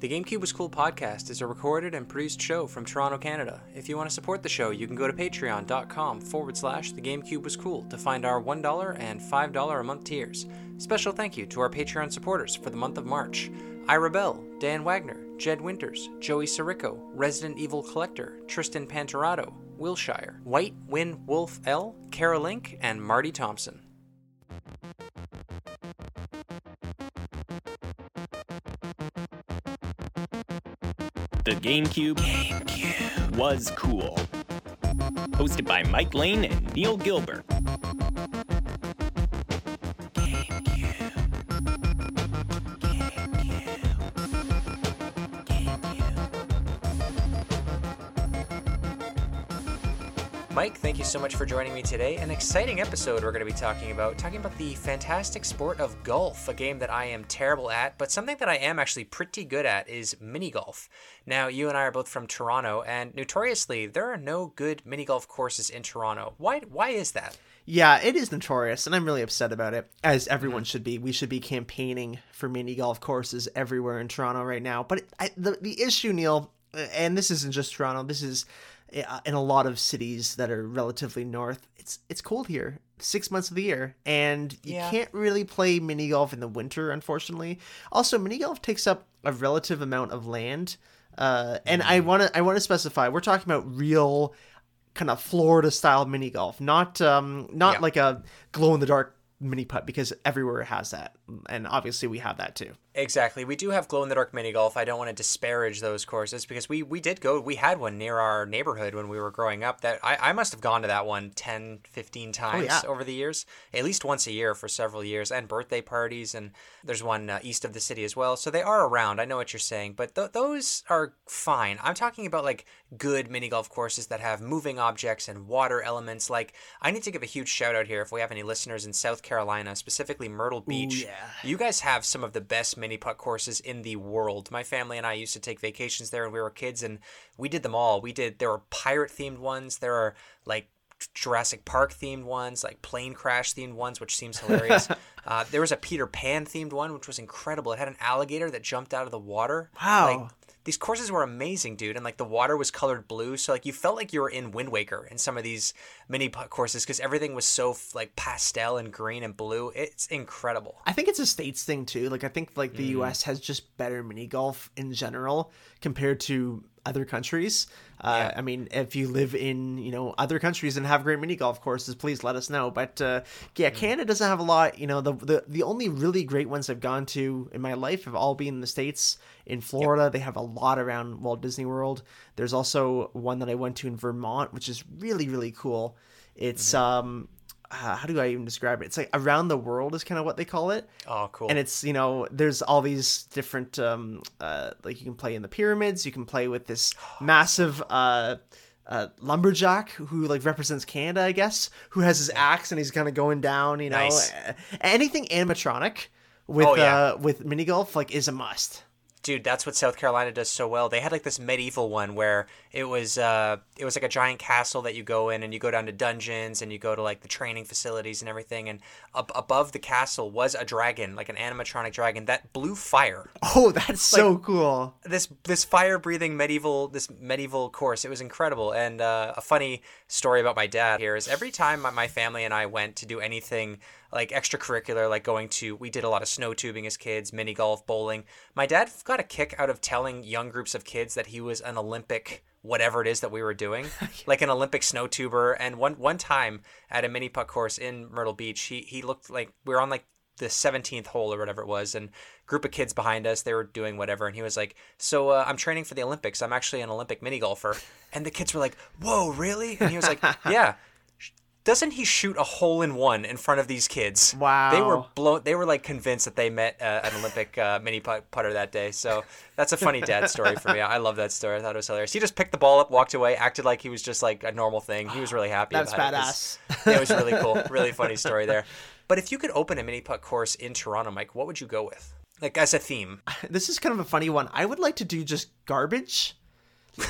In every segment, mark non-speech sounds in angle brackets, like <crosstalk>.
The GameCube Was Cool podcast is a recorded and produced show from Toronto, Canada. If you want to support the show, you can go to patreon.com forward slash The GameCube Was Cool to find our $1 and $5 a month tiers. Special thank you to our Patreon supporters for the month of March Ira Bell, Dan Wagner, Jed Winters, Joey Sirico, Resident Evil Collector, Tristan Panterado, Wilshire, White Win Wolf L, Kara Link, and Marty Thompson. The GameCube, GameCube was cool. Hosted by Mike Lane and Neil Gilbert. Mike, thank you so much for joining me today. An exciting episode we're going to be talking about, talking about the fantastic sport of golf, a game that I am terrible at, but something that I am actually pretty good at is mini golf. Now, you and I are both from Toronto, and notoriously, there are no good mini golf courses in Toronto. Why why is that? Yeah, it is notorious, and I'm really upset about it, as everyone Mm-hmm. should be. We should be campaigning for mini golf courses everywhere in Toronto right now. But I, the the issue, Neil, and this isn't just Toronto. This is in a lot of cities that are relatively north. It's it's cold here six months of the year, and you Yeah. can't really play mini golf in the winter, unfortunately. Also, mini golf takes up a relative amount of land, uh, and I want to I want to specify we're talking about real kind of Florida style mini golf, not um not Yeah. like a glow in the dark mini putt because everywhere has that, and obviously we have that too. Exactly. We do have glow in the dark mini golf. I don't want to disparage those courses because we, we did go, we had one near our neighborhood when we were growing up that I, I must have gone to that one 10, 15 times yeah. over the years, at least once a year for several years, and birthday parties. And there's one uh, east of the city as well. So they are around. I know what you're saying, but th- those are fine. I'm talking about like good mini golf courses that have moving objects and water elements. Like, I need to give a huge shout out here if we have any listeners in South Carolina, specifically Myrtle Beach. yeah. You guys have some of the best mini putt courses in the world. My family and I used to take vacations there when we were kids, and we did them all. We did. There were pirate themed ones. There are like Jurassic Park themed ones, like plane crash themed ones, which seems hilarious. <laughs> uh, there was a Peter Pan themed one, which was incredible. It had an alligator that jumped out of the water. Wow. Like, these courses were amazing, dude, and like the water was colored blue, so like you felt like you were in Wind Waker in some of these mini courses because everything was so like pastel and green and blue. It's incredible. I think it's a states thing too. Like I think like the Mm. U.S. has just better mini golf in general compared to other countries. Uh, Yeah. I mean, if you live in you know other countries and have great mini golf courses, please let us know. But uh, Mm. yeah, Canada doesn't have a lot. You know, the, the the only really great ones I've gone to in my life have all been in the states. In Florida, they have a lot around Walt Disney World. There's also one that I went to in Vermont, which is really really cool. It's Mm-hmm. um. Uh, how do I even describe it? It's like around the world is kind of what they call it Oh, cool. and it's you know there's all these different um uh like you can play in the pyramids you can play with this <gasps> massive uh uh, lumberjack who like represents Canada, I guess, who has his axe and he's kind of going down. You know, Nice. Anything animatronic with Oh, yeah. uh with mini golf like is a must. Dude that's what south carolina does so well. They had like this medieval one where it was uh it was like a giant castle that you go in and you go down to dungeons and you go to like the training facilities and everything. And up above the castle was a dragon like an animatronic dragon that blew fire. Oh, that's so cool. this this fire breathing medieval this medieval course. It was incredible. And uh, a funny story about my dad here is every time my, family and i went to do anything like extracurricular like going to we did a lot of snow tubing as kids mini golf bowling. My dad got a kick out of telling young groups of kids that he was an olympic whatever it is that we were doing <laughs> like an olympic snow tuber. And one one time at a mini putt course in myrtle beach he he looked like we were on like the 17th hole or whatever it was and group of kids behind us they were doing whatever and he was like so uh, i'm training for the olympics i'm actually an olympic mini golfer <laughs> and the kids were like whoa really and he was like <laughs> yeah doesn't he shoot a hole in one in front of these kids Wow. they were blown they were like convinced that they met uh, an olympic uh, mini put- putter that day so that's a funny dad story for me i love that story i thought it was hilarious he just picked the ball up walked away acted like he was just like a normal thing he was really happy That's about it. It was- badass. <laughs> it was really cool. Really funny story there. But if you could open a mini putt course in Toronto, Mike, what would you go with? Like as a theme? <laughs> This is kind of a funny one. I would like to do just garbage.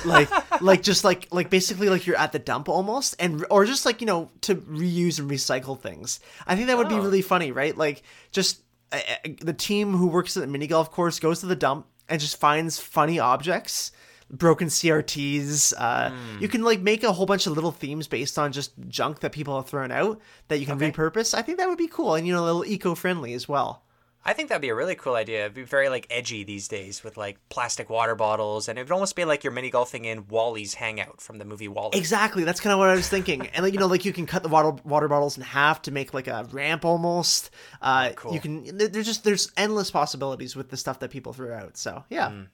like <laughs> like just like like basically like you're at the dump almost and or just like you know to reuse and recycle things i think that would be Oh. really funny right like just uh, the team who works at the mini golf course goes to the dump and just finds funny objects broken CRTs. Uh, Hmm. You can like make a whole bunch of little themes based on just junk that people have thrown out that you can Okay. repurpose. I think that would be cool and you know a little eco-friendly as well. I think that'd be a really cool idea. It'd be very like edgy these days with like plastic water bottles, and it would almost be like you're mini golfing in WALL-E's Hangout from the movie WALL-E. Exactly, that's kind of what I was thinking. And like you know, like you can cut the water water bottles in half to make like a ramp almost. Uh, Cool. You can. There's just there's endless possibilities with the stuff that people throw out. So yeah. Mm.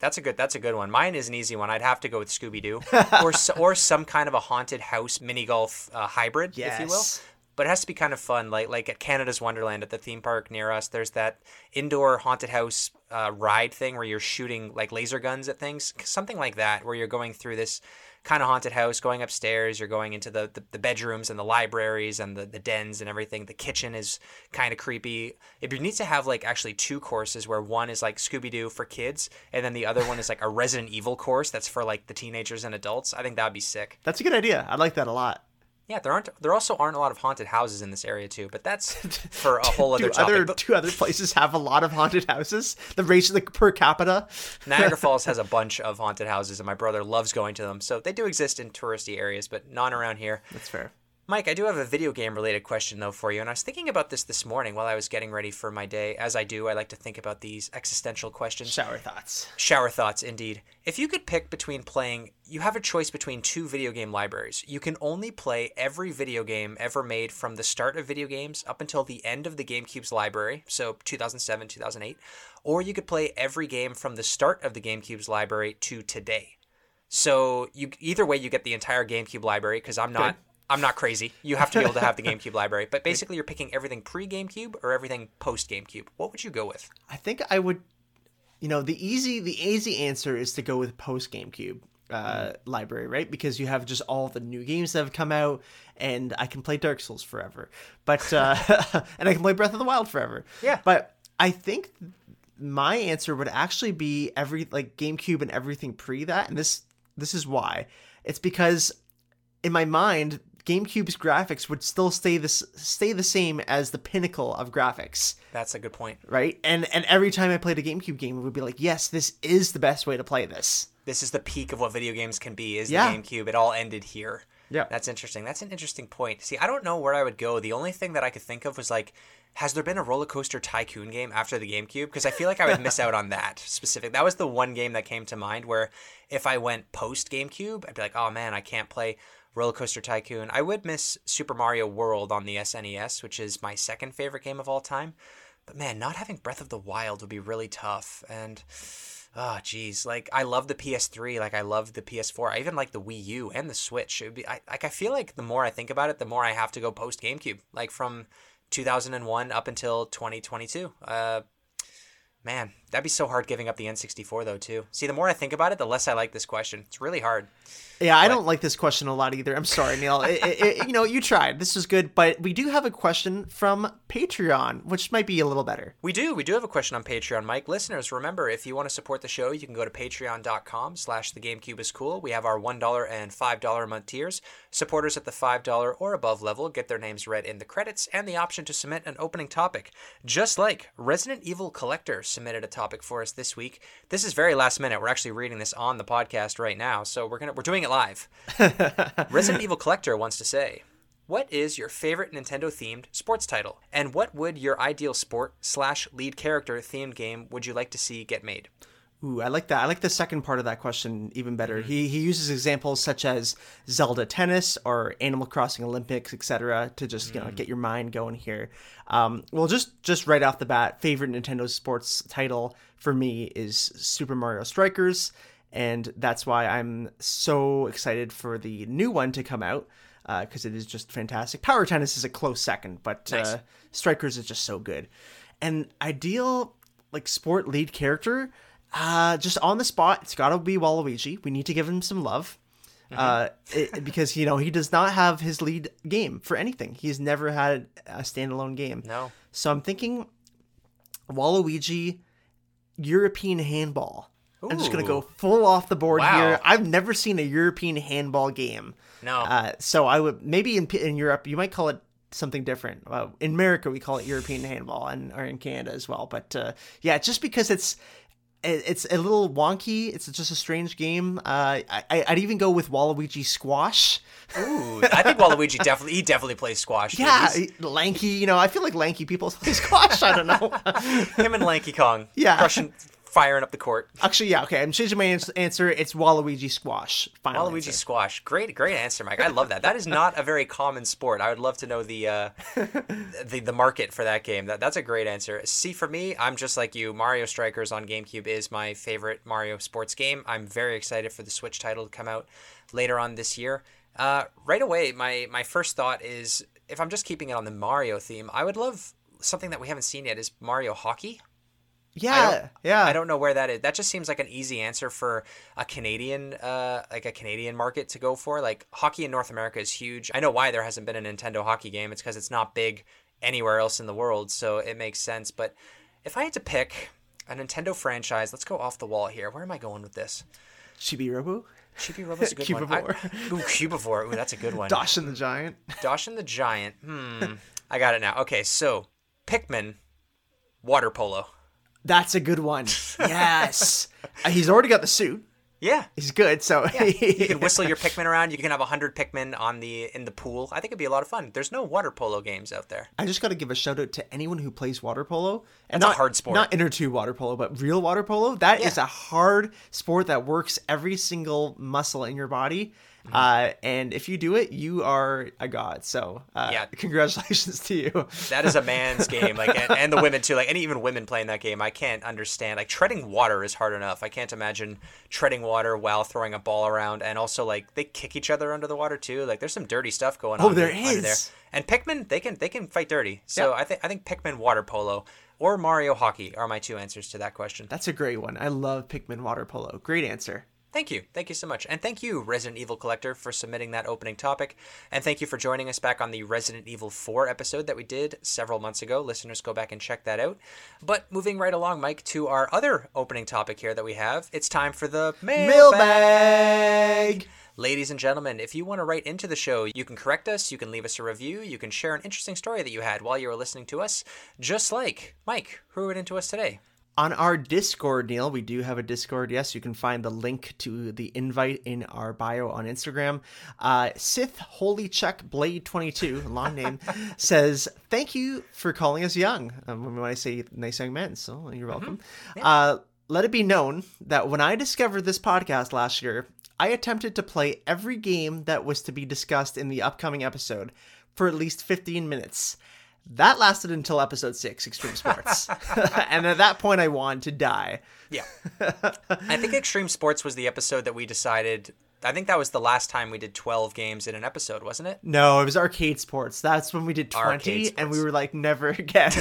That's a good. That's a good one. Mine is an easy one. I'd have to go with Scooby Doo, <laughs> or or some kind of a haunted house mini golf uh, hybrid, if you will. But it has to be kind of fun, like like at Canada's Wonderland at the theme park near us. There's that indoor haunted house uh, ride thing where you're shooting like laser guns at things, something like that, where you're going through this kind of haunted house, going upstairs. You're going into the, the, the bedrooms and the libraries and the, the dens and everything. The kitchen is kind of creepy. It needs to have like actually two courses where one is like Scooby Doo for kids, and then the other one is like a Resident Evil course that's for like the teenagers and adults. I think that'd be sick. That's a good idea. I like that a lot. Yeah, there aren't there also aren't a lot of haunted houses in this area too, but that's <laughs> for a whole other Do topic. other But other places have a lot of haunted houses? The ratio like per capita. <laughs> Niagara Falls has a bunch of haunted houses, and my brother loves going to them. So they do exist in touristy areas, but not around here. That's fair. Mike, I do have a video game related question though for you, and I was thinking about this this morning while I was getting ready for my day. As I do, I like to think about these existential questions. Shower thoughts. Shower thoughts, indeed. If you could pick between playing, you have a choice between two video game libraries. You can only play every video game ever made from the start of video games up until the end of the GameCube's library, so 2007, 2008, or you could play every game from the start of the GameCube's library to today. So you either way, you get the entire GameCube library because I'm not. Good. I'm not crazy. You have to be able to have the <laughs> GameCube library, but basically you're picking everything pre GameCube or everything post GameCube. What would you go with? I think I would. You know, the easy the easy answer is to go with post GameCube uh, library, right? Because you have just all the new games that have come out, and I can play Dark Souls forever. But uh, <laughs> and I can play Breath of the Wild forever. Yeah. But I think my answer would actually be every like GameCube and everything pre that, and this this is why. It's because in my mind, GameCube's graphics would still stay this stay the same as the pinnacle of graphics That's a good point. right? And and every time I played a GameCube game, it would be like, yes, this is the best way to play this. this is the peak of what video games can be is Yeah. the GameCube. It all ended here. Yeah. That's interesting. That's an interesting point. See, I don't know where I would go. The only thing that I could think of was like, has there been a roller coaster tycoon game after the GameCube? Because I feel like I would miss out on that specific. That was the one game that came to mind where if I went post GameCube, I'd be like, oh man, I can't play Roller Coaster Tycoon. I would miss Super Mario World on the SNES, which is my second favorite game of all time. But man, not having Breath of the Wild would be really tough. And oh, geez, like I love the PS3, like I love the PS4, I even like the Wii U and the Switch. It would be I, like I feel like the more I think about it, the more I have to go post GameCube, like from 2001 up until 2022. Uh, man, that'd be so hard giving up the N64 though too. See, the more I think about it, the less I like this question. It's really hard. Yeah, I don't like this question a lot either. I'm sorry, Neil. It- it- it- you know, you tried. This was good, but we do have a question from Patreon, which might be a little better. We do. We do have a question on Patreon, Mike. Listeners, remember, if you want to support the show, you can go to patreon.com slash the GameCube is cool. We have our $1 and $5 a month tiers. Supporters at the $5 or above level get their names read in the credits and the option to submit an opening topic. Just like Resident Evil Collector submitted a topic for us this week. This is very last minute. We're actually reading this on the podcast right now, so we're gonna we're doing it live. <laughs> Resident Evil Collector wants to say, what is your favorite Nintendo themed sports title? And what would your ideal sport slash lead character themed game would you like to see get made? Ooh, I like that. I like the second part of that question even better. Mm-hmm. He he uses examples such as Zelda Tennis or Animal Crossing Olympics, etc., to just Mm. you know get your mind going here. Um, well, just just right off the bat, favorite Nintendo sports title for me is Super Mario Strikers, and that's why I'm so excited for the new one to come out because it is just fantastic. Power Tennis is a close second, but Nice. uh, Strikers is just so good. And ideal like sport lead character, uh, just on the spot, it's got to be Waluigi. We need to give him some love. Uh, it, because you know he does not have his lead game for anything. He's never had a standalone game. No. So I'm thinking Waluigi European handball. I'm just gonna go full off the board Wow. here. I've never seen a European handball game. No. Uh, so I would maybe in in Europe you might call it something different. Uh, in America we call it European handball, and or in Canada as well. But uh, yeah, just because it's it, it's a little wonky. It's just a strange game. Uh, I, I'd even go with Waluigi Squash. Ooh, I think Waluigi <laughs> definitely he definitely plays squash. Yeah, He's- lanky. You know, I feel like lanky people <laughs> play squash. I don't know. him and Lanky Kong. Yeah. crushing, firing up the court. Actually, yeah. Okay, I'm changing my answer. It's Waluigi Squash. Final Waluigi answer. squash. Great, great answer, Mike. I love that. That is not a very common sport. I would love to know the uh, the the market for that game. That that's a great answer. See, for me, I'm just like you. Mario Strikers on GameCube is my favorite Mario sports game. I'm very excited for the Switch title to come out later on this year. Uh, right away, my my first thought is if I'm just keeping it on the Mario theme, I would love something that we haven't seen yet is Mario Hockey. Yeah, yeah. I don't know where that is. That just seems like an easy answer for a Canadian, uh, like a Canadian market to go for. Like hockey in North America is huge. I know why there hasn't been a Nintendo hockey game. It's because it's not big anywhere else in the world, so it makes sense. But if I had to pick a Nintendo franchise, let's go off the wall here. Where am I going with this? Chibi Robo, Chibi Robo's a good one. I- Cubivore. ooh, Cubivore. Ooh, that's a good one. Dashin the Giant. Doshin the Giant. Hmm. I got it now. Okay, so Pikmin, water polo. That's a good one. <laughs> Yes, Uh, he's already got the suit. Yeah, He's good. So <laughs> you can whistle your Pikmin around. You can have hundred Pikmin on the in the pool. I think it'd be a lot of fun. There's no water polo games out there. I just got to give a shout out to anyone who plays water polo. And That's a not, hard sport. Not inner tube water polo, but real water polo. That is Yeah. a hard sport that works every single muscle in your body. Mm-hmm. Uh, and if you do it, you are a god. So uh, Yeah. <laughs> congratulations to you. That is a man's <laughs> game, like and, and the women too. Like and even women playing that game, I can't understand. Like treading water is hard enough. I can't imagine treading water while throwing a ball around. And also like they kick each other under the water too. Like there's some dirty stuff going Oh, on. there under there. is. And Pikmin, they can they can fight dirty. So I think I think Pikmin water polo or Mario hockey are my two answers to that question. That's a great one. I love Pikmin water polo. Great answer. Thank you. Thank you so much. And thank you, Resident Evil Collector, for submitting that opening topic. And thank you for joining us back on the Resident Evil 4 episode that we did several months ago. Listeners, go back and check that out. But moving right along, Mike, to our other opening topic here that we have, it's time for the Mailbag. Ladies and gentlemen, if you want to write into the show, you can correct us, you can leave us a review, you can share an interesting story that you had while you were listening to us, just like Mike, who wrote into us today. On our Discord, Neil, we do have a Discord. Yes, you can find the link to the invite in our bio on Instagram. Uh, Sith Holy Chuck Blade 22, long name, <laughs> says, Thank you for calling us young. Um, when I say nice young men, so you're welcome. Uh, let it be known that when I discovered this podcast last year, I attempted to play every game that was to be discussed in the upcoming episode for at least 15 minutes. That lasted until episode six, Extreme Sports. <laughs> <laughs> and at that point, I wanted to die. Yeah. <laughs> I think Extreme Sports was the episode that we decided. I think that was the last time we did 12 games in an episode, wasn't it? No, it was Arcade Sports. That's when we did 20, and we were like, never again.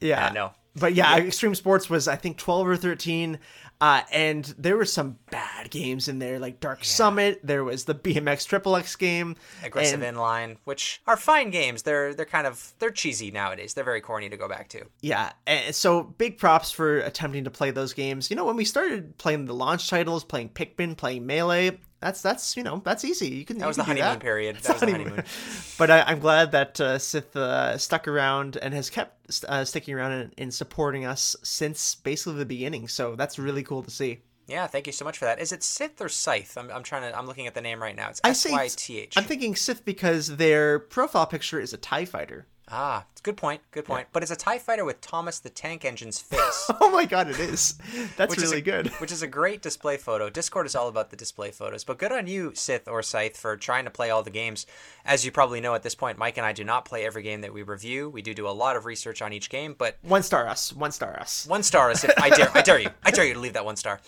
yeah. I know. But yeah, Extreme Sports was, I think, 12 or 13. Uh, and there were some bad games in there, like Dark Summit. There was the BMX Triple X game. Aggressive and- Inline, which are fine games. They're they're kind of they're cheesy nowadays. They're very corny to go back to. Yeah, and so big props for attempting to play those games. You know, when we started playing the launch titles, playing Pikmin, playing Melee, that's that's you know that's easy. You can That was the honeymoon period. That was the honeymoon. <laughs> but I, I'm glad that uh, Sith uh, stuck around and has kept uh, sticking around and, and supporting us since basically the beginning. So that's really cool to see. Yeah, thank you so much for that. Is it Sith or Scythe? I'm, I'm trying to. I'm looking at the name right now. It's I S Y T H. I'm thinking Sith because their profile picture is a Tie Fighter. Ah, it's a good point. Good point. But it's a Tie Fighter with Thomas the Tank Engine's face. <laughs> Oh my god, it is. That's which is really a, good. Which is a great display photo. Discord is all about the display photos. But good on you, Sith or Scythe, for trying to play all the games. As you probably know at this point, Mike and I do not play every game that we review. We do do a lot of research on each game, but One star us. One star us. one star us. if I dare I dare you. I dare you to leave that one star.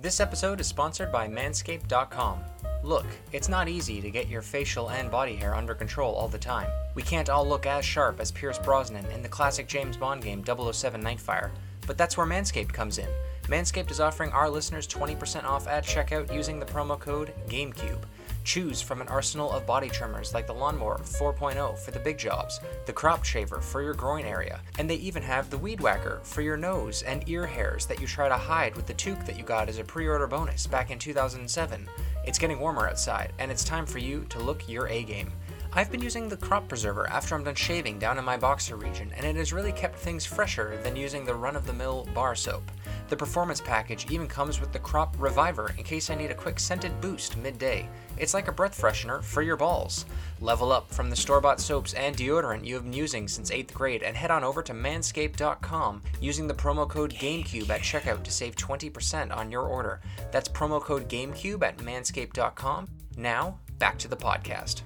This episode is sponsored by manscaped.com. Look, it's not easy to get your facial and body hair under control all the time. We can't all look as sharp as Pierce Brosnan in the classic James Bond game 007 Nightfire, but that's where Manscaped comes in. Manscaped is offering our listeners 20% off at checkout using the promo code GameCube. Choose from an arsenal of body trimmers like the Lawnmower 4.0 for the big jobs, the Crop Shaver for your groin area, and they even have the Weed Whacker for your nose and ear hairs that you try to hide with the toque that you got as a pre order bonus back in 2007. It's getting warmer outside, and it's time for you to look your A game. I've been using the crop preserver after I'm done shaving down in my boxer region, and it has really kept things fresher than using the run of the mill bar soap. The performance package even comes with the crop reviver in case I need a quick scented boost midday. It's like a breath freshener for your balls. Level up from the store bought soaps and deodorant you have been using since 8th grade and head on over to manscaped.com using the promo code GameCube at checkout to save 20% on your order. That's promo code GameCube at manscaped.com. Now, back to the podcast.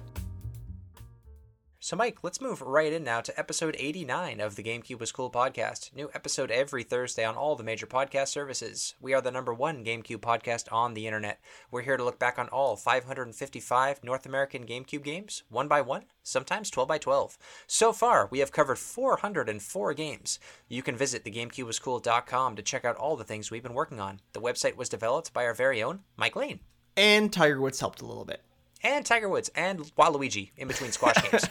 So, Mike, let's move right in now to episode 89 of the GameCube Was Cool podcast. New episode every Thursday on all the major podcast services. We are the number one GameCube podcast on the internet. We're here to look back on all 555 North American GameCube games, one by one, sometimes 12 by 12. So far, we have covered 404 games. You can visit thegamecubewascool.com to check out all the things we've been working on. The website was developed by our very own Mike Lane And Tiger Woods helped a little bit. And Tiger Woods and Waluigi in between squash <laughs> games.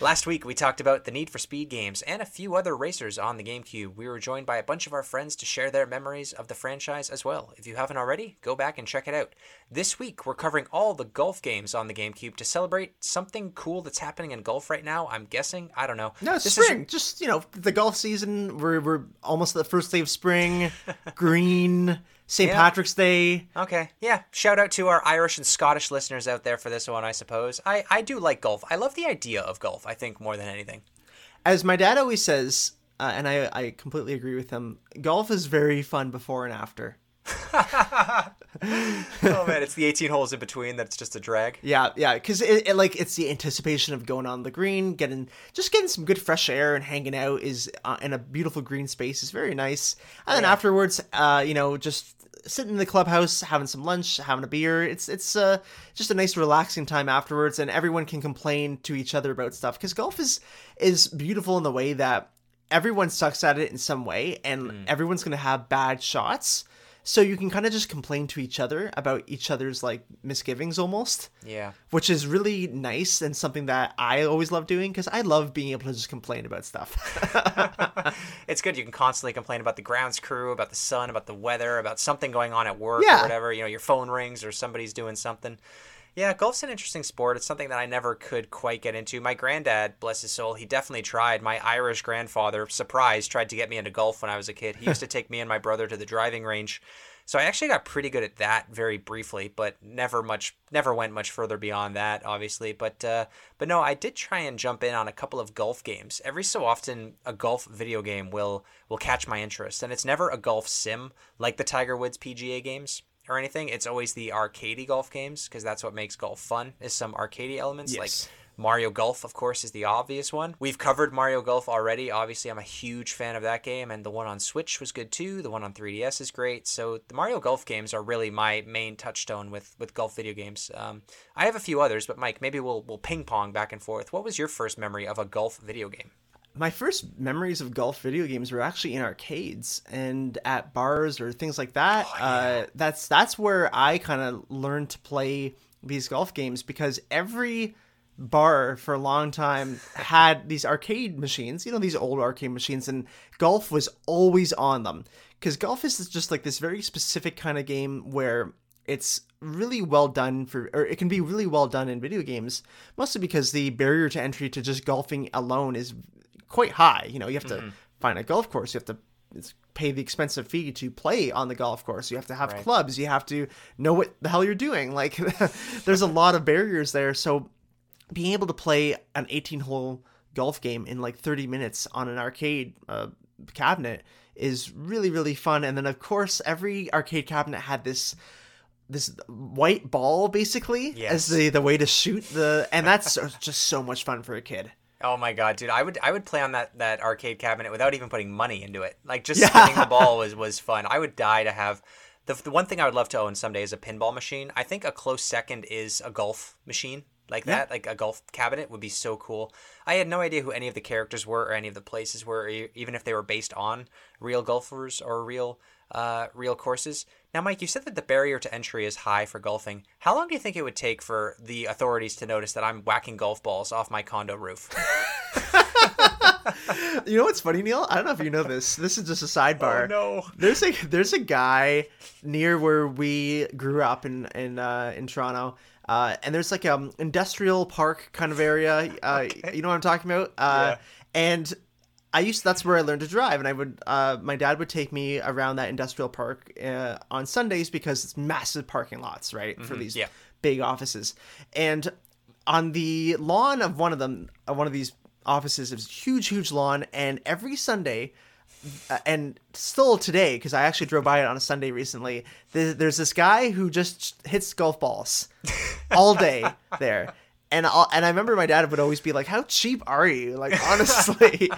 Last week we talked about the Need for Speed games and a few other racers on the GameCube. We were joined by a bunch of our friends to share their memories of the franchise as well. If you haven't already, go back and check it out. This week we're covering all the golf games on the GameCube to celebrate something cool that's happening in golf right now. I'm guessing. I don't know. No, it's This is- spring. Just you know, the golf season. We're we're almost at the first day of spring. <laughs> Green. St. Yeah. Patrick's Day. Okay, yeah. Shout out to our Irish and Scottish listeners out there for this one, I suppose. I, I do like golf. I love the idea of golf, I think, more than anything. As my dad always says, uh, and I I completely agree with him. Golf is very fun before and after. <laughs> oh man, it's the 18 holes in between that's just a drag. Yeah, yeah, because it, it like it's the anticipation of going on the green, getting just getting some good fresh air and hanging out is uh, in a beautiful green space is very nice. And then afterwards, uh, you know, just sitting in the clubhouse, having some lunch, having a beer. It's it's uh, just a nice relaxing time afterwards, and everyone can complain to each other about stuff because golf is is beautiful in the way that everyone sucks at it in some way, and everyone's gonna have bad shots. So you can kind of just complain to each other about each other's like misgivings almost Yeah. which is really nice and something that I always love doing because I love being able to just complain about stuff. <laughs> it's good. You can constantly complain about the grounds crew, about the sun, about the weather, about something going on at work Yeah. or whatever. You know, your phone rings or somebody's doing something. Yeah, golf's an interesting sport. It's something that I never could quite get into. My granddad, bless his soul, he definitely tried. My Irish grandfather, surprise, tried to get me into golf when I was a kid. He used to take me and my brother to the driving range. So I actually got pretty good at that very briefly, but never much, never went much further beyond that, obviously. But uh, but no, I did try and jump in on a couple of golf games. Every so often, a golf video game will will catch my interest, and it's never a golf sim like the Tiger Woods PGA games or anything. It's always the arcadey golf games because that's what makes golf fun. Is some arcadey elements Yes. like Mario Golf, of course, is the obvious one. We've covered Mario Golf already. Obviously, I'm a huge fan of that game, and the one on Switch was good too. The one on 3DS is great. So the Mario Golf games are really my main touchstone with with golf video games. Um, I have a few others, but Mike, maybe we'll we'll ping pong back and forth. What was your first memory of a golf video game? My first memories of golf video games were actually in arcades and at bars or things like that. uh, that's that's where I kind of learned to play these golf games because every bar for a long time had <laughs> these arcade machines, you know, these old arcade machines, and golf was always on them. Because golf is just like this very specific kind of game where it's really well done for, or it can be really well done in video games, mostly because the barrier to entry to just golfing alone is quite high. You know, you have to find a golf course, you have to pay the expensive fee to play on the golf course. You have to have Right. clubs. You have to know what the hell you're doing. <laughs> Like, <laughs> there's a lot of barriers there. So, being able to play an 18 hole golf game in like 30 minutes on an arcade uh, cabinet is really really fun and then of course every arcade cabinet had this this white ball basically Yes. as the the way to shoot the and that's <laughs> just so much fun for a kid Oh my god, dude! I would I would play on that that arcade cabinet without even putting money into it. Like just Yeah. spinning the <laughs> ball was was fun. I would die to have. The, the one thing I would love to own someday is a pinball machine. I think a close second is a golf machine like that, like a golf cabinet would be so cool. I had no idea who any of the characters were or any of the places were, even if they were based on real golfers or real uh, real courses. Now, Mike, you said that the barrier to entry is high for golfing. How long do you think it would take for the authorities to notice that I'm whacking golf balls off my condo roof? <laughs> you know what's funny, Neil? I don't know if you know this. This is just a sidebar. Oh, no. There's a there's a guy near where we grew up in in uh, in Toronto. Uh, and there's like um industrial park kind of area. Uh, <laughs> You know what I'm talking about? Uh, Yeah. And I used to, that's where I learned to drive, and I would uh, my dad would take me around that industrial park uh, on Sundays because it's massive parking lots, right, for these yeah. big offices. And on the lawn of one of them, uh, one of these offices, is a huge, huge lawn, and every Sunday. Uh, and still today, because I actually drove by it on a Sunday recently. There's this guy who just hits golf balls <laughs> all day there, and I'll, and I remember my dad would always be like, "How cheap are you?" Like <laughs> honestly,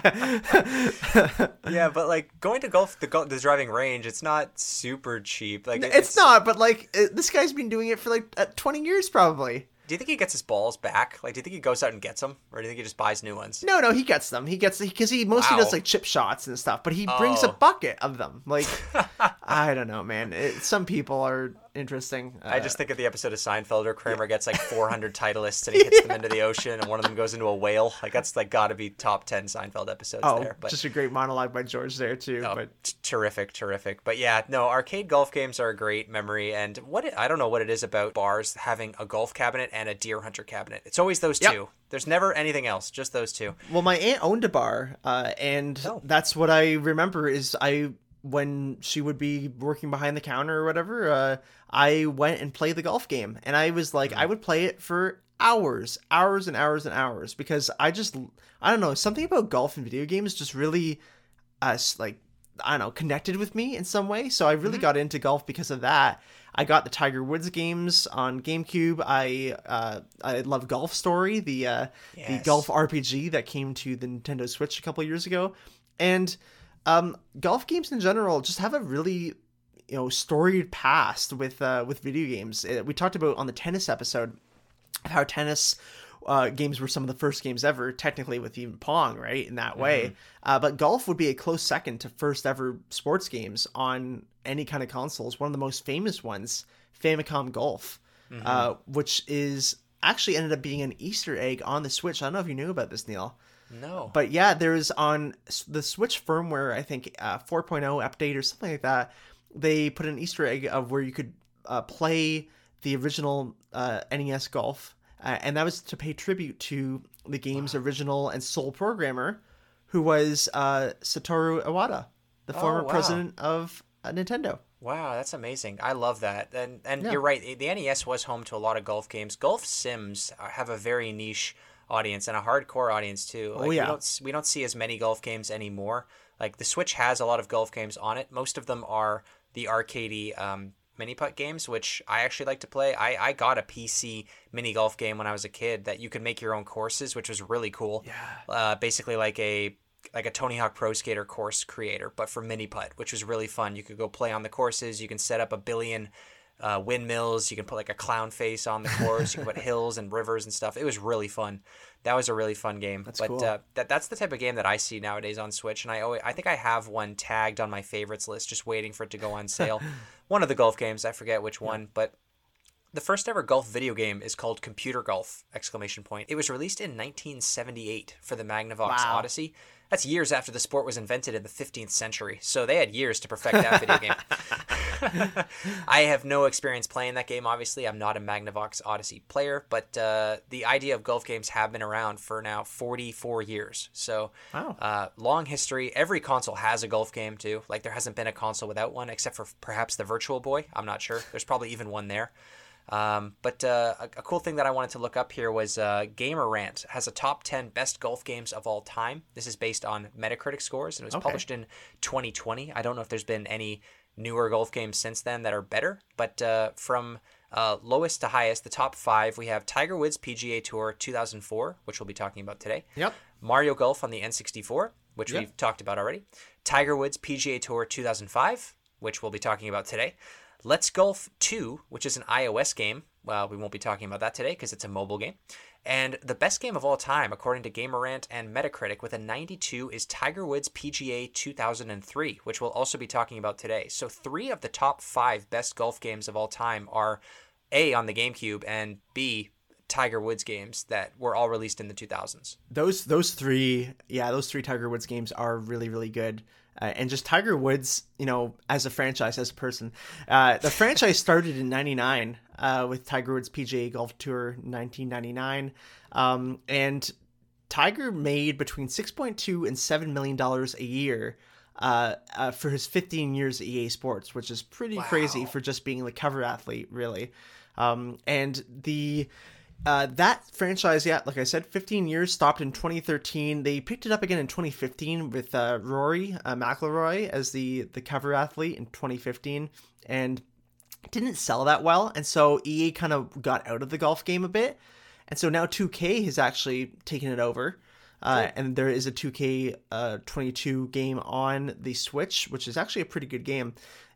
Yeah, but like going to golf the the driving range, it's not super cheap. Like it- it's not. But like uh, this guy's been doing it for like uh, 20 years probably. Do you think he gets his balls back? Like, do you think he goes out and gets them, or do you think he just buys new ones? No, no, he gets them. He gets because he mostly does like chip shots and stuff. But he brings a Oh. bucket of them. Like <laughs> I don't know, man. It, some people are interesting. I Uh, just think of the episode of Seinfeld where Kramer gets like 400 <laughs> titleists and he hits them into the ocean, and one of them goes into a whale. Like that's like got to be top 10 Seinfeld episodes oh, there. But just a great monologue by George there too. Oh, But t- terrific, terrific. But yeah, no, arcade golf games are a great memory. And what it, I don't know what it is about bars having a golf cabinet and a deer hunter cabinet. It's always those Yep. two. There's never anything else, just those two. Well, my aunt owned a bar, uh, and Oh. that's what I remember. Is I when she would be working behind the counter or whatever, uh, I went and played the golf game, and I was like, I would play it for hours, hours and hours and hours because I just I don't know something about golf and video games just really, uh, like I don't know connected with me in some way. So I really got into golf because of that. I got the Tiger Woods games on GameCube. I uh, I love Golf Story, the uh, the golf RPG that came to the Nintendo Switch a couple years ago, and um, golf games in general just have a really you know storied past with uh, with video games. Uh, we talked about on the tennis episode how tennis uh, games were some of the first games ever, technically with even Pong, right? In that way, uh, but golf would be a close second to first ever sports games on any kind of consoles. One of the most famous ones, Famicom Golf, uh, which is actually ended up being an Easter egg on the Switch. I don't know if you knew about this, Neil. No. But yeah, there's on the Switch firmware, I think uh, 4.0 update or something like that. They put an Easter egg of where you could uh, play the original uh, NES Golf, uh, and that was to pay tribute to the game's original and sole programmer, who was uh, Satoru Iwata, the former Oh, wow. president of uh, Nintendo. Wow, that's amazing. I love that. And and Yeah. you're right. The NES was home to a lot of golf games. Golf sims have a very niche audience and a hardcore audience too. Like, Oh, yeah. We don't we don't see as many golf games anymore. Like the Switch has a lot of golf games on it. Most of them are the arcadey um, mini putt games, which I actually like to play. I, I got a PC mini golf game when I was a kid that you could make your own courses, which was really cool. Yeah. Uh, basically like a like a Tony Hawk Pro Skater course creator, but for mini putt, which was really fun. You could go play on the courses. You can set up a billion uh, windmills. You can put like a clown face on the course. you can put <laughs> hills and rivers and stuff. It was really fun. That was a really fun game. That's but cool. uh, that that's the type of game that I see nowadays on Switch, and I always, I think I have one tagged on my favorites list, just waiting for it to go on sale. <laughs> one of the golf games, I forget which one, but the first ever golf video game is called Computer Golf! Exclamation point. It was released in 1978 for the Magnavox Wow. Odyssey. That's years after the sport was invented in the 15th century, so they had years to perfect that video game. <laughs> I have no experience playing that game. Obviously, I'm not a Magnavox Odyssey player, but uh, the idea of golf games have been around for now 44 years. So, Wow. uh, long history. Every console has a golf game too. Like there hasn't been a console without one, except for perhaps the Virtual Boy. I'm not sure. There's probably even one there. Um, but uh, a, a cool thing that I wanted to look up here was uh, Gamer Rant has a top 10 best golf games of all time. This is based on Metacritic scores and it was Okay. published in 2020. I don't know if there's been any newer golf games since then that are better, but uh, from uh, lowest to highest, the top five, we have Tiger Woods PGA Tour 2004, which we'll be talking about today. Yep. Mario Golf on the N64, which Yep. we've talked about already. Tiger Woods PGA Tour 2005, which we'll be talking about today. Let's Golf 2, which is an iOS game. Well, we won't be talking about that today because it's a mobile game. And the best game of all time, according to Game Rant and Metacritic, with a 92, is Tiger Woods PGA 2003, which we'll also be talking about today. So, three of the top five best golf games of all time are A, on the GameCube, and B, Tiger Woods games that were all released in the 2000s. Those those three, yeah, those three Tiger Woods games are really really good. Uh, and just Tiger Woods, you know, as a franchise, as a person, uh, the franchise started in '99 uh, with Tiger Woods PGA Golf Tour 1999, um, and Tiger made between 6.2 and 7 million dollars a year uh, uh, for his 15 years at EA Sports, which is pretty wow. crazy for just being the cover athlete, really. Um, and the uh, that franchise, yeah, like I said, 15 years stopped in 2013. They picked it up again in 2015 with uh, Rory uh, McIlroy as the the cover athlete in 2015, and didn't sell that well. And so EA kind of got out of the golf game a bit, and so now 2K has actually taken it over. Uh, and there is a 2K uh, 22 game on the Switch, which is actually a pretty good game.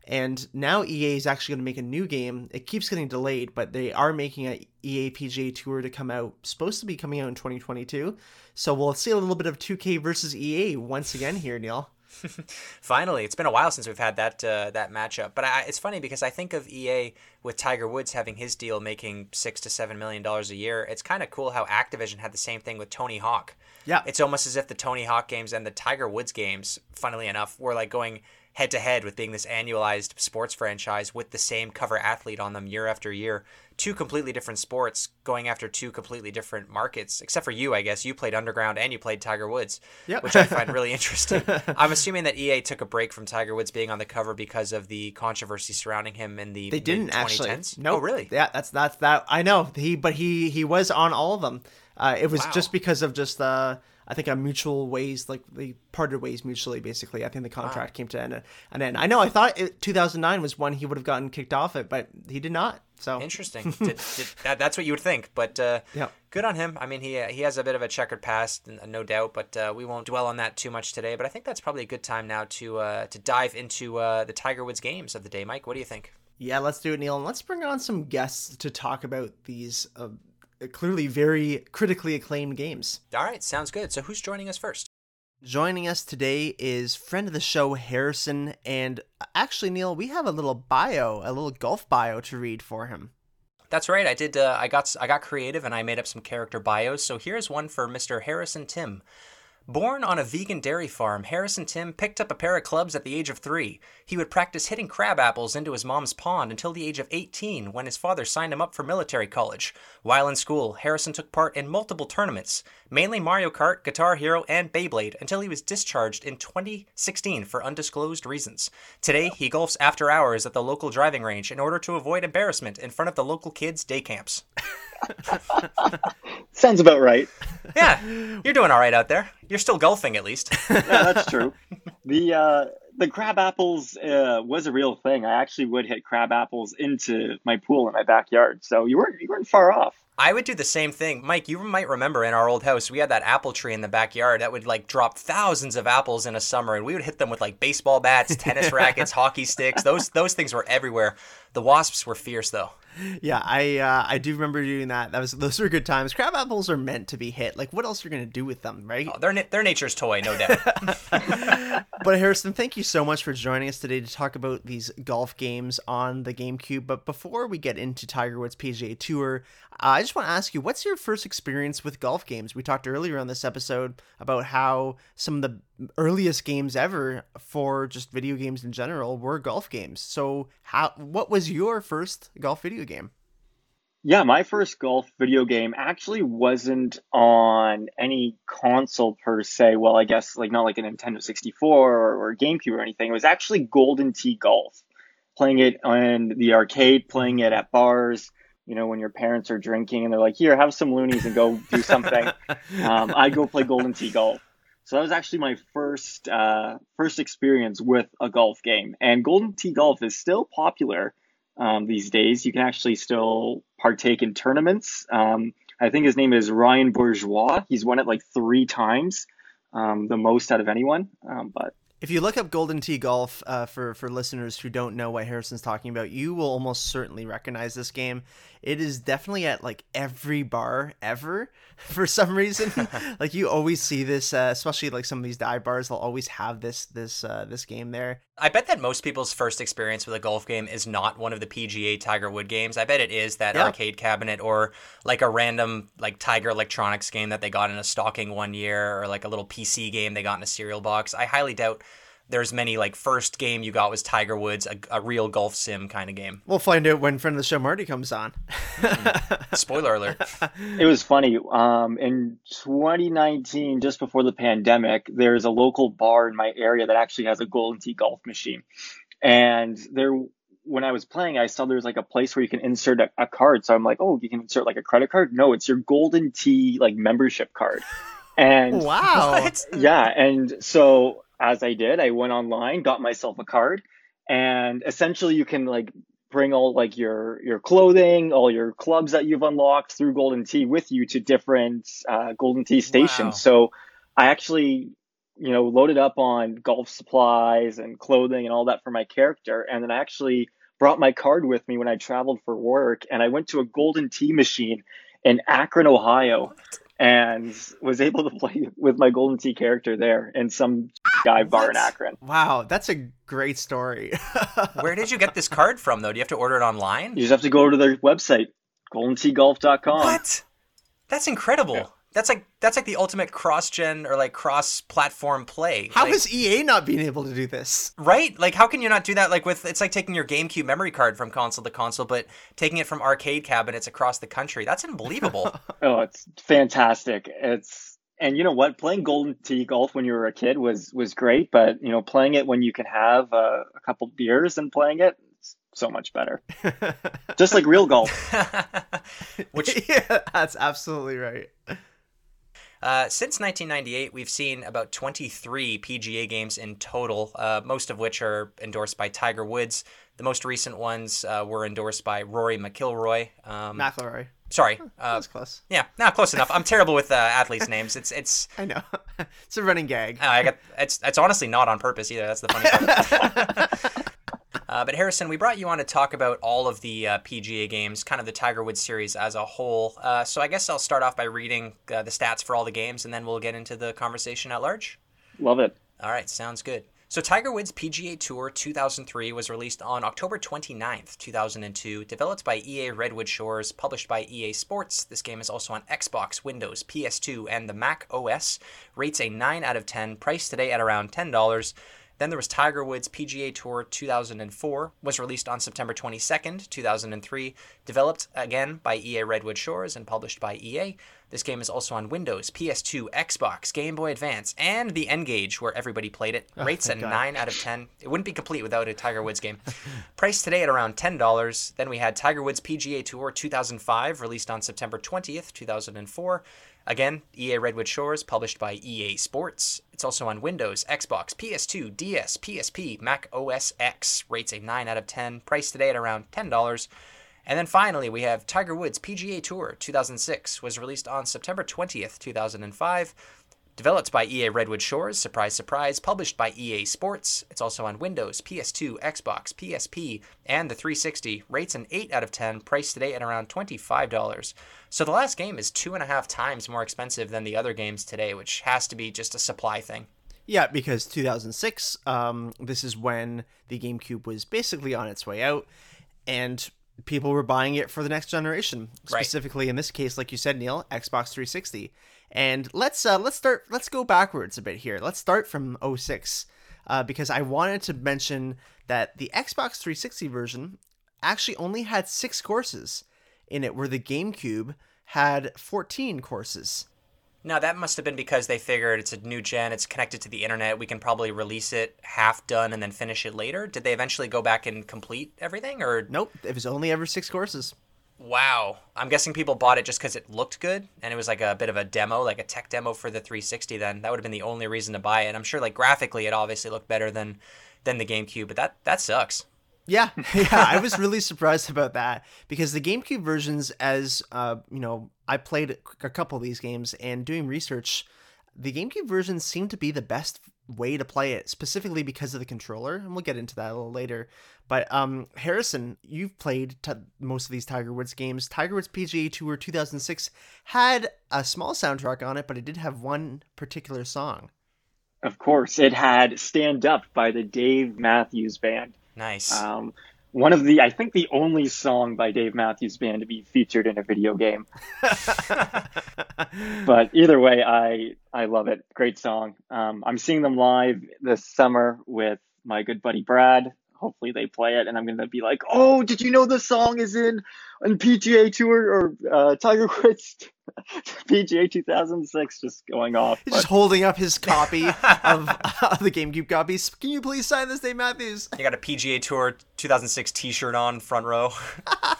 And now EA is actually going to make a new game. It keeps getting delayed, but they are making a EA PGA Tour to come out, supposed to be coming out in 2022. So we'll see a little bit of 2K versus EA once again here, Neil. <laughs> Finally, it's been a while since we've had that uh, that matchup. But I, it's funny because I think of EA with Tiger Woods having his deal making six to seven million dollars a year. It's kind of cool how Activision had the same thing with Tony Hawk. Yeah, it's almost as if the Tony Hawk games and the Tiger Woods games, funnily enough, were like going head to head with being this annualized sports franchise with the same cover athlete on them year after year. Two completely different sports going after two completely different markets, except for you, I guess. You played Underground and you played Tiger Woods, yep. which I find really <laughs> interesting. I'm assuming that EA took a break from Tiger Woods being on the cover because of the controversy surrounding him in the they didn't actually. No, nope. oh, really? Yeah, that's that's that. I know he, but he he was on all of them. Uh, it was wow. just because of just the. I think on mutual ways, like they parted ways mutually. Basically, I think the contract wow. came to an and then I know I thought it, 2009 was when he would have gotten kicked off it, but he did not. So interesting. <laughs> did, did, that, that's what you would think, but uh, yeah, good on him. I mean, he he has a bit of a checkered past, no doubt, but uh, we won't dwell on that too much today. But I think that's probably a good time now to uh, to dive into uh, the Tiger Woods games of the day. Mike, what do you think? Yeah, let's do it, Neil, and let's bring on some guests to talk about these uh, clearly very critically acclaimed games. All right, sounds good. So who's joining us first? Joining us today is friend of the show Harrison, and actually, Neil, we have a little bio, a little golf bio to read for him. That's right. I did. Uh, I got. I got creative, and I made up some character bios. So here's one for Mr. Harrison Tim. Born on a vegan dairy farm, Harrison Tim picked up a pair of clubs at the age of three. He would practice hitting crab apples into his mom's pond until the age of 18 when his father signed him up for military college. While in school, Harrison took part in multiple tournaments, mainly Mario Kart, Guitar Hero, and Beyblade, until he was discharged in 2016 for undisclosed reasons. Today, he golfs after hours at the local driving range in order to avoid embarrassment in front of the local kids' day camps. <laughs> <laughs> Sounds about right. Yeah, you're doing all right out there. You're still golfing, at least. <laughs> yeah, that's true. <laughs> The uh, the crab apples uh, was a real thing. I actually would hit crab apples into my pool in my backyard, so you weren't you weren't far off. I would do the same thing. Mike, you might remember in our old house, we had that apple tree in the backyard that would like drop thousands of apples in a summer and we would hit them with like baseball bats, tennis <laughs> rackets, hockey sticks. Those those things were everywhere. The wasps were fierce though yeah, I uh, I do remember doing that. That was those were good times. Crab apples are meant to be hit. Like, what else are you gonna do with them, right? Oh, they're they're nature's toy, no doubt. <laughs> but Harrison, thank you so much for joining us today to talk about these golf games on the GameCube. But before we get into Tiger Woods PGA Tour, uh, I just want to ask you, what's your first experience with golf games? We talked earlier on this episode about how some of the earliest games ever for just video games in general were golf games. So, how what was your first golf video game? Yeah, my first golf video game actually wasn't on any console per se. Well, I guess like not like a Nintendo 64 or, or GameCube or anything. It was actually Golden Tee Golf. Playing it on the arcade, playing it at bars, you know, when your parents are drinking and they're like, here, have some loonies and go do something. <laughs> um, I go play Golden Tee Golf. So that was actually my first uh, first experience with a golf game. And Golden Tee Golf is still popular um, these days. You can actually still partake in tournaments. Um, I think his name is Ryan Bourgeois. He's won it like three times, um, the most out of anyone. Um, but if you look up Golden Tee Golf uh, for for listeners who don't know what Harrison's talking about, you will almost certainly recognize this game. It is definitely at like every bar ever <laughs> for some reason. <laughs> like you always see this, uh, especially like some of these dive bars. They'll always have this this uh, this game there. I bet that most people's first experience with a golf game is not one of the PGA Tiger Wood games. I bet it is that Yeah. arcade cabinet or like a random like Tiger Electronics game that they got in a stocking one year or like a little PC game they got in a cereal box. I highly doubt there's many like first game you got was Tiger Woods, a, a real golf sim kind of game. We'll find out when friend of the show Marty comes on. <laughs> Spoiler alert. It was funny. Um, in 2019, just before the pandemic, there's a local bar in my area that actually has a Golden Tee golf machine. And there, when I was playing, I saw there's like a place where you can insert a, a card. So I'm like, oh, you can insert like a credit card? No, it's your Golden Tee like membership card. <laughs> And Wow. What? yeah, and so as I did, I went online, got myself a card, and essentially you can like bring all like your your clothing, all your clubs that you've unlocked through Golden Tee with you to different uh, Golden Tee stations. Wow. So I actually, you know, loaded up on golf supplies and clothing and all that for my character, and then I actually brought my card with me when I traveled for work, and I went to a Golden Tee machine in Akron, Ohio and was able to play with my Golden Tee character there in some guy bar in Akron. Wow, that's a great story. <laughs> Where did you get this card from though? Do you have to order it online? You just have to go to their website, goldenteegolf.com. What? That's incredible. Yeah. That's like that's like the ultimate cross gen or like cross platform play. How like, is EA not being able to do this? right? Like how can you not do that like with it's like taking your GameCube memory card from console to console but taking it from arcade cabinets across the country. That's unbelievable. <laughs> Oh, it's fantastic. It's and you know what? Playing Golden Tee golf when you were a kid was was great, but you know, playing it when you can have uh, a couple beers and playing it, it's so much better. <laughs> Just like real golf. <laughs> Which yeah, that's absolutely right. Uh, since 1998, we've seen about 23 PGA games in total, uh, most of which are endorsed by Tiger Woods. The most recent ones uh, were endorsed by Rory McIlroy. Um, McElroy. sorry, uh, That's close. yeah, no, close enough. I'm terrible with uh, athletes' <laughs> names. It's it's I know. <laughs> it's a running gag. uh, I got it's it's honestly not on purpose either. That's the funny part. <laughs> Uh, but Harrison, we brought you on to talk about all of the uh, PGA games, kind of the Tiger Woods series as a whole. Uh, so I guess I'll start off by reading uh, the stats for all the games, and then we'll get into the conversation at large. Love it. All right, sounds good. So Tiger Woods PGA Tour 2003 was released on October 29th, 2002, developed by EA Redwood Shores, published by EA Sports. This game is also on Xbox, Windows, PS2, and the Mac OS. Rates a 9 out of 10, priced today at around $10. Then there was Tiger Woods PGA Tour 2004, was released on September 22nd, 2003, developed again by EA Redwood Shores and published by EA. This game is also on Windows, PS2, Xbox, Game Boy Advance, and the N-Gage, where everybody played it. Oh, Rates a God. 9 out of 10. It wouldn't be complete without a Tiger Woods game. <laughs> Priced today at around $10. Then we had Tiger Woods PGA Tour 2005, released on September 20th, 2004. Again, EA Redwood Shores, published by EA Sports. It's also on Windows, Xbox, PS2, DS, PSP, Mac OS X. Rates a 9 out of 10. Priced today at around $10. And then finally, we have Tiger Woods PGA Tour 2006, was released on September 20th, 2005. Developed by EA Redwood Shores, surprise, surprise, published by EA Sports. It's also on Windows, PS2, Xbox, PSP, and the 360. Rates an 8 out of 10, priced today at around $25. So the last game is two and a half times more expensive than the other games today, which has to be just a supply thing. Yeah, because 2006, um, this is when the GameCube was basically on its way out, and people were buying it for the next generation. Right. Specifically, in this case, like you said, Neil, Xbox 360. And let's uh, let's start. Let's go backwards a bit here. Let's start from 06, uh, because I wanted to mention that the Xbox 360 version actually only had six courses in it, where the GameCube had 14 courses. Now that must have been because they figured it's a new gen, it's connected to the internet, we can probably release it half done and then finish it later. Did they eventually go back and complete everything or Nope, it was only ever six courses. Wow. I'm guessing people bought it just because it looked good and it was like a bit of a demo, like a tech demo for the 360 then. That would have been the only reason to buy it. I'm sure like graphically it obviously looked better than than the GameCube, but that that sucks. Yeah, <laughs> <laughs> yeah, I was really surprised about that because the GameCube versions, as uh, you know, I played a couple of these games and doing research, the GameCube versions seem to be the best way to play it, specifically because of the controller, and we'll get into that a little later. But um, Harrison, you've played t- most of these Tiger Woods games. Tiger Woods PGA Tour 2006 had a small soundtrack on it, but it did have one particular song. Of course, it had "Stand Up" by the Dave Matthews Band. Nice. Um, one of the, I think, the only song by Dave Matthews Band to be featured in a video game. <laughs> but either way, I I love it. Great song. Um, I'm seeing them live this summer with my good buddy Brad. Hopefully they play it, and I'm gonna be like, "Oh, did you know the song is in on PGA Tour or uh, Tiger <laughs> Woods PGA 2006?" Just going off. He's But- just holding up his copy <laughs> of, <laughs> of the GameCube copies. Can you please sign this, Dave Matthews? you got a PGA Tour 2006 T-shirt on front row.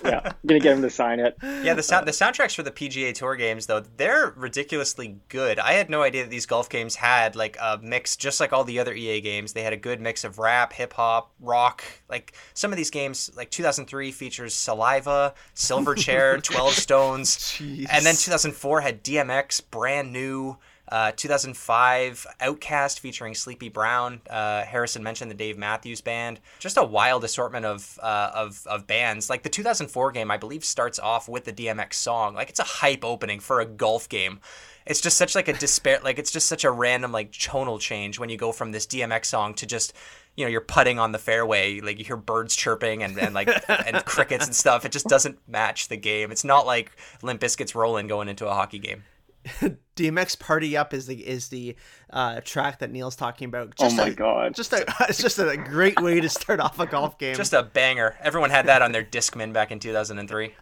yeah, I'm gonna get him to sign it. Yeah, the sound the soundtracks for the PGA Tour games though they're ridiculously good. I had no idea that these golf games had like a mix, just like all the other EA games. They had a good mix of rap, hip hop, rock. Like some of these games, like 2003 features Saliva, Silverchair, <laughs> Twelve Stones, Jeez. and then 2004 had DMX, brand new. Uh, 2005, OutKast featuring Sleepy Brown. Uh, Harrison mentioned the Dave Matthews Band. Just a wild assortment of, uh, of of bands. Like the 2004 game, I believe, starts off with the DMX song. Like it's a hype opening for a golf game. It's just such like a despair. Like it's just such a random like tonal change when you go from this DMX song to just you know you're putting on the fairway like you hear birds chirping and, and like and <laughs> crickets and stuff it just doesn't match the game it's not like Limp Bizkit's rolling going into a hockey game <laughs> DMX Party Up is the is the uh, track that Neil's talking about. Oh Just my a- god. Just a <laughs> it's just a great way to start off a golf game. Just a banger. Everyone had that on their Discman back in 2003.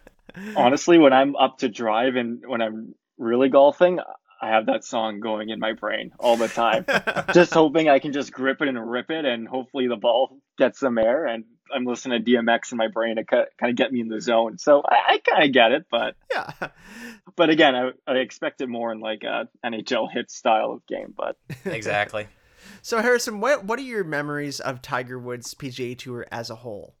honestly, when I'm up to drive and when I'm really golfing, I have that song going in my brain all the time. <laughs> just hoping I can just grip it and rip it, and hopefully the ball gets some air. And I'm listening to DMX in my brain to kind of get me in the zone. So I, I kind of get it, but yeah. but again, I, I expect it more in like a NHL Hitz style of game. But <laughs> Exactly. So Harrison, what what are your memories of Tiger Woods PGA Tour as a whole?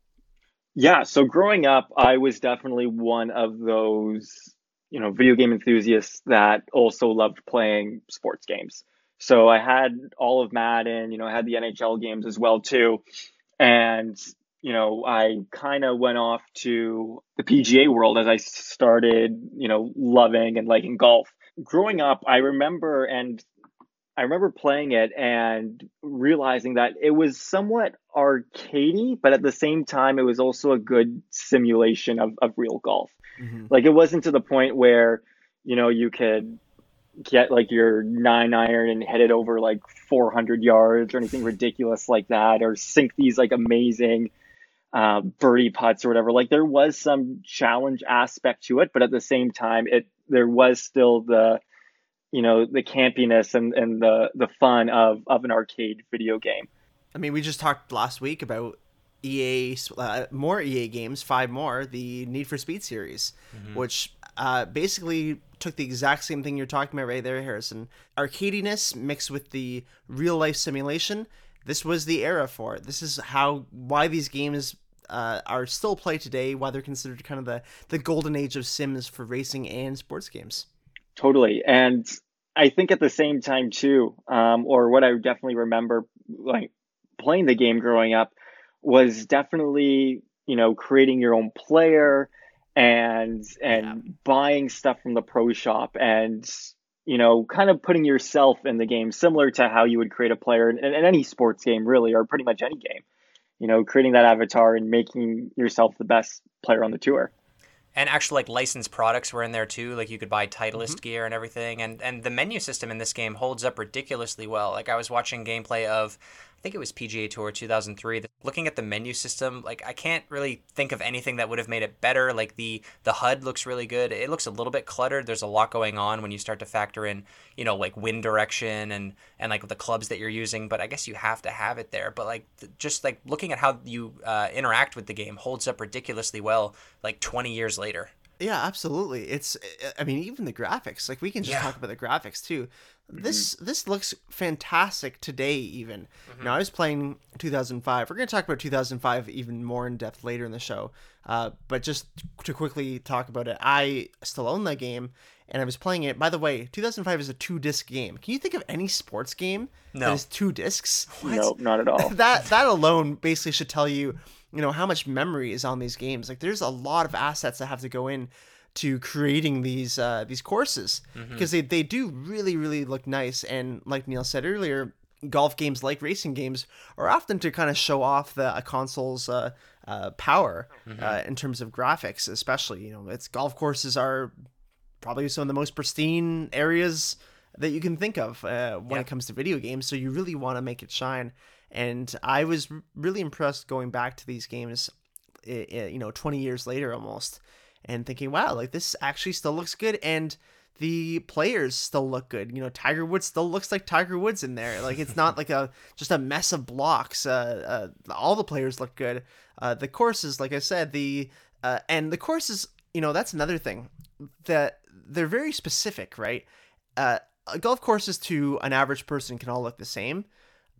Yeah, so growing up, I was definitely one of those, you know, video game enthusiasts that also loved playing sports games. So I had all of Madden, you know, I had the NHL games as well too. And, you know, I kind of went off to the PGA world as I started, you know, loving and liking golf. Growing up, I remember and I remember playing it and realizing that it was somewhat arcadey, but at the same time, it was also a good simulation of, of real golf. Mhm. Like it wasn't to the point where, you know, you could get like your nine iron and hit it over like 400 yards or anything ridiculous like that, or sink these like amazing uh, birdie putts or whatever. Like there was some challenge aspect to it, but at the same time, it there was still the you know the campiness and, and the the fun of of an arcade video game. I mean, we just talked last week about EA uh, more EA games, five more, the Need for Speed series, which uh, basically took the exact same thing you're talking about right there, Harrison. Arcadiness mixed with the real life simulation. This was the era for it. This is how why these games uh, are still played today. Why they're considered kind of the the golden age of sims for racing and sports games. Totally. And I think at the same time too, um, or what I definitely remember like playing the game growing up was definitely, you know, creating your own player and and buying stuff from the pro shop and you know, kind of putting yourself in the game similar to how you would create a player in, in any sports game really or pretty much any game. You know, creating that avatar and making yourself the best player on the tour. and actually like licensed products were in there too. Like you could buy titleist mm-hmm. gear and everything. And and the menu system in this game holds up ridiculously well. Like i was watching gameplay of i think it was pga tour 2003 looking at the menu system like i can't really think of anything that would have made it better like the the hud looks really good it looks a little bit cluttered there's a lot going on when you start to factor in you know like wind direction and and like the clubs that you're using but i guess you have to have it there but like th- just like looking at how you uh, interact with the game holds up ridiculously well like 20 years later Yeah, absolutely. It's I mean even the graphics. Like we can just Yeah. talk about the graphics too. This this looks fantastic today even. Now I was playing 2005. We're going to talk about 2005 even more in depth later in the show. Uh, but just to quickly talk about it, I still own that game and I was playing it. By the way, 2005 is a two disc game. Can you think of any sports game No. that is two discs? <laughs> Nope, not at all. <laughs> that that alone basically should tell you you know how much memory is on these games like there's a lot of assets that have to go in to creating these uh these courses because they, they do really really look nice and like neil said earlier golf games like racing games are often to kind of show off the a console's uh, uh, power Mm-hmm. uh, in terms of graphics, especially. You know, its golf courses are probably some of the most pristine areas that you can think of uh, when Yeah. it comes to video games. So you really want to make it shine. And I was r- really impressed going back to these games, you know, 20 years later almost, and thinking, wow, like this actually still looks good. And the players still look good. You know, Tiger Woods still looks like Tiger Woods in there. Like it's not like a just a mess of blocks. Uh, uh, all the players look good. Uh, the courses, like I said, the uh, and the courses, you know, that's another thing that they're very specific, right? Uh, golf courses to an average person can all look the same,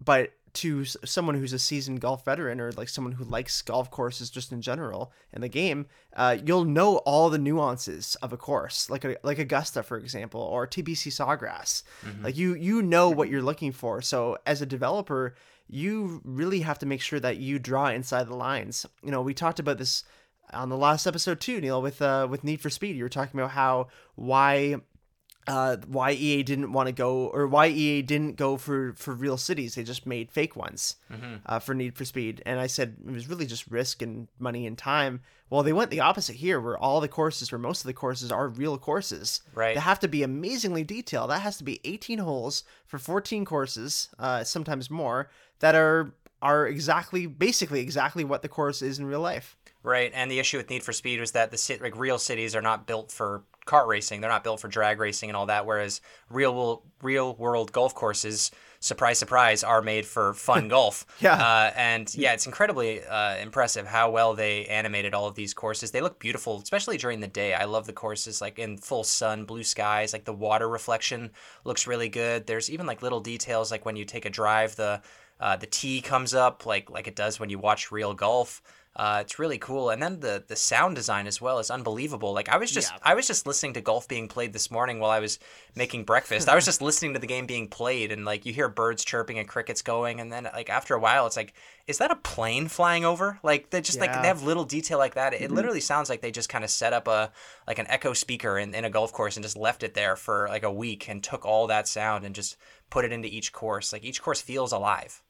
but to someone who's a seasoned golf veteran or like someone who likes golf courses just in general in the game, uh, you'll know all the nuances of a course, like a, like Augusta, for example, or TPC Sawgrass. Like you you know what you're looking for. So as a developer, you really have to make sure that you draw inside the lines. You know, we talked about this on the last episode too, Neil, with uh with Need for Speed. You were talking about how why uh, why EA didn't want to go, or why EA didn't go for for real cities. They just made fake ones uh, for Need for Speed. And I said it was really just risk and money and time. Well, they went the opposite here, where all the courses, or most of the courses, are real courses. Right. They have to be amazingly detailed. That has to be 18 holes for 14 courses, uh, sometimes more, that are are exactly, basically exactly what the course is in real life. Right, and the issue with Need for Speed was that the like real cities are not built for kart racing. They're not built for drag racing and all that. Whereas real wo- real world golf courses, surprise surprise, are made for fun <laughs> golf. Yeah. Uh, and yeah, it's incredibly uh, impressive how well they animated all of these courses. They look beautiful, especially during the day. I love the courses like in full sun, blue skies. Like the water reflection looks really good. There's even like little details like when you take a drive, the uh, the tee comes up like like it does when you watch real golf. Uh, it's really cool, and then the the sound design as well is unbelievable. Like I was just Yeah. I was just listening to golf being played this morning while I was making breakfast. I was just listening to the game being played, and like you hear birds chirping and crickets going, and then like after a while, it's like, is that a plane flying over? Like they just like they have little detail like that. It literally sounds like they just kind of set up a like an echo speaker in, in a golf course and just left it there for like a week and took all that sound and just put it into each course. Like each course feels alive.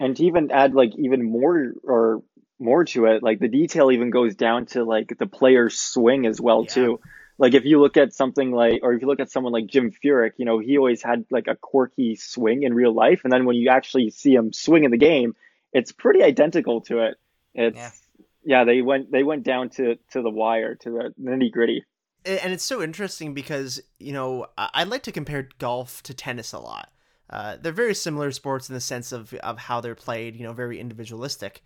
and to even add like even more or more to it like the detail even goes down to like the player's swing as well too like if you look at something like or if you look at someone like jim furyk you know he always had like a quirky swing in real life and then when you actually see him swing in the game it's pretty identical to it it's Yeah. yeah, they went they went down to to the wire to the nitty gritty and it's so interesting because you know I I like to compare golf to tennis a lot. Uh, they're very similar sports in the sense of of how they're played. You know, very individualistic,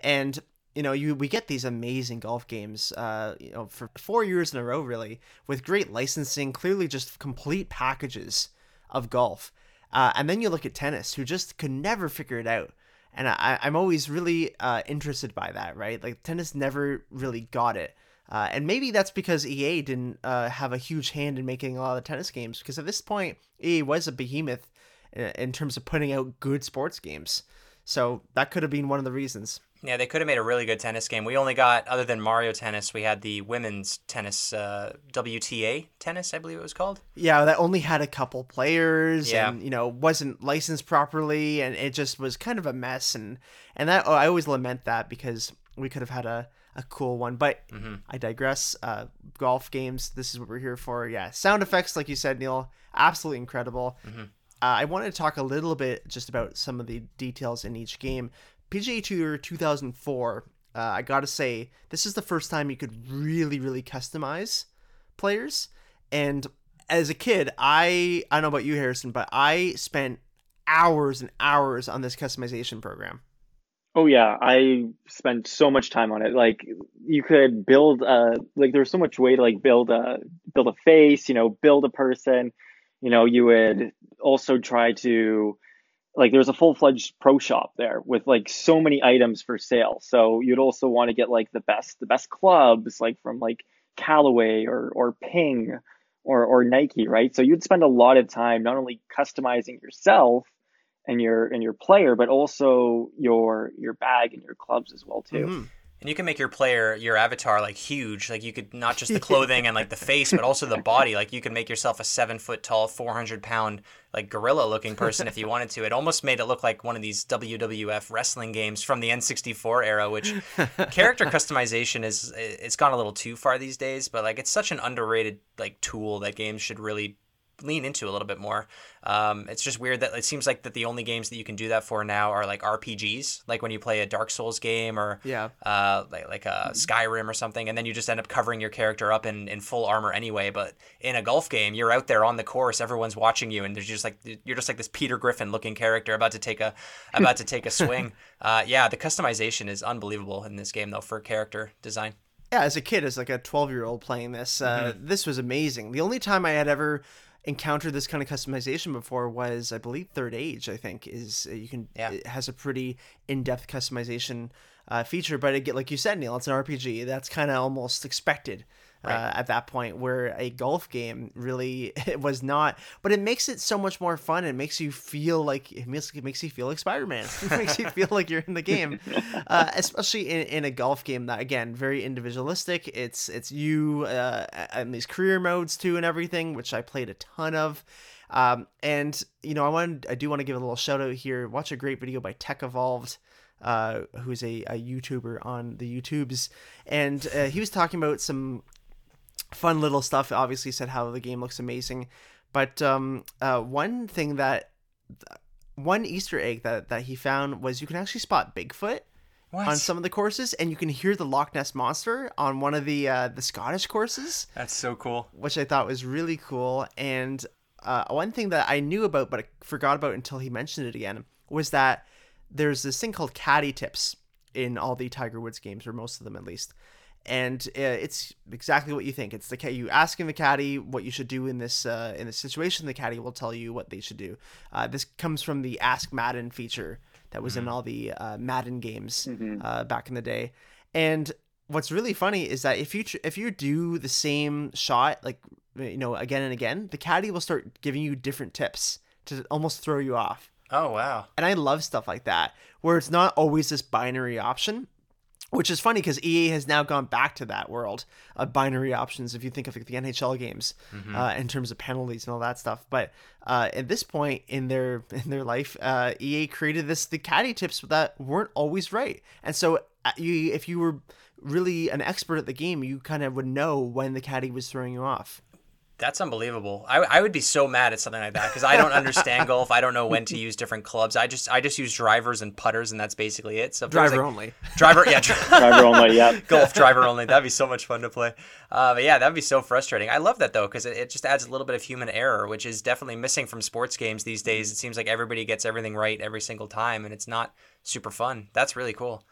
and you know you we get these amazing golf games. Uh, you know, for four years in a row, really, with great licensing, clearly just complete packages of golf. Uh, and then you look at tennis, who just could never figure it out. And I, I'm always really uh, interested by that, right? Like tennis never really got it. Uh, and maybe that's because EA didn't uh, have a huge hand in making a lot of tennis games. Because at this point, EA was a behemoth in, in terms of putting out good sports games. So that could have been one of the reasons. Yeah, they could have made a really good tennis game. We only got, other than Mario Tennis, we had the women's tennis, uh, WTA tennis, I believe it was called. Yeah, that only had a couple players Yeah. and you know wasn't licensed properly, and it just was kind of a mess. And and that oh, I always lament that because we could have had a, a cool one. But I digress. Uh, golf games. This is what we're here for. Yeah, sound effects, like you said, Neil, absolutely incredible. Uh, I wanted to talk a little bit just about some of the details in each game. PGA Tour 2004. Uh, I gotta say, this is the first time you could really, really customize players. And as a kid, I I don't know about you, Harrison, but I spent hours and hours on this customization program. Oh yeah, I spent so much time on it. Like you could build a like there's so much way to like build a build a face, you know, build a person. You know, you would also try to like there's a full-fledged pro shop there with like so many items for sale. So you'd also want to get like the best the best clubs like from like Callaway or or Ping or or Nike, right? So you'd spend a lot of time not only customizing yourself and your and your player, but also your your bag and your clubs as well too. Mhm. And you can make your player, your avatar, like huge. Like you could not just the clothing and like the face, but also the body. Like you can make yourself a seven foot tall, four hundred pound, like gorilla looking person if you <laughs> wanted to. It almost made it look like one of these WWF wrestling games from the N64 era. Which <laughs> character customization is it's gone a little too far these days. But like it's such an underrated like tool that games should really lean into a little bit more. Um, it's just weird that it seems like that the only games that you can do that for now are like RPGs, like when you play a Dark Souls game or Yeah. uh, like, like a Skyrim or something, and then you just end up covering your character up in, in full armor anyway. But in a golf game, you're out there on the course, everyone's watching you, and there's just like you're just like this Peter Griffin looking character about to take a about to take a swing. <laughs> Uh, yeah, the customization is unbelievable in this game though for character design. yeah, as a kid, as like a 12 year old playing this, uh, this was amazing. The only time I had ever encountered this kind of customization before was, I believe, Third Age. I think is uh, you can Yeah. it has a pretty in depth customization uh, feature, but it get like you said, Neil, it's an RPG. That's kind of almost expected. Uh, at that point, where a golf game really <laughs> it was not, but it makes it so much more fun. It makes you feel like it makes, it makes you feel like Spider Man. <laughs> It makes you <laughs> feel like you're in the game, uh, especially in, in a golf game that again very individualistic. It's it's you uh, and these career modes too and everything, which I played a ton of. Um, and you know, I wanted I do want to give a little shout out here. Watch a great video by Tech Evolved uh, who's a, a YouTuber on the YouTubes, and uh, he was talking about some fun little stuff. Obviously, said how the game looks amazing, but um, uh, one thing that one Easter egg that that he found was you can actually spot Bigfoot What? on some of the courses, and you can hear the Loch Ness monster on one of the uh, the Scottish courses That's so cool. which I thought was really cool. And uh, one thing that I knew about but I forgot about until he mentioned it again was that there's this thing called caddy tips in all the Tiger Woods games, or most of them at least. And uh, it's exactly what you think. It's the you asking the caddy what you should do in this uh, in this situation. The caddy will tell you what they should do. Uh, this comes from the Ask Madden feature that was in all the uh, Madden games uh, back in the day. And what's really funny is that if you tr- if you do the same shot like you know again and again, the caddy will start giving you different tips to almost throw you off. Oh wow. And I love stuff like that where it's not always this binary option. Which is funny because EA has now gone back to that world of binary options. If you think of like the NHL games, uh, in terms of penalties and all that stuff, but uh, at this point in their in their life, uh, EA created this the caddy tips that weren't always right. And so, uh, you if you were really an expert at the game, you kind of would know when the caddy was throwing you off. That's unbelievable. I, I would be so mad at something like that because I don't understand <laughs> golf. I don't know when to use different clubs. I just I just use drivers and putters, and that's basically it. So Driver like- only. driver, yeah, dri- <laughs> Driver only, yeah. <laughs> golf driver only. That'd be so much fun to play. Uh, but yeah, that'd be so frustrating. I love that though because it, it just adds a little bit of human error, which is definitely missing from sports games these days. It seems like everybody gets everything right every single time, and it's not super fun. That's really cool.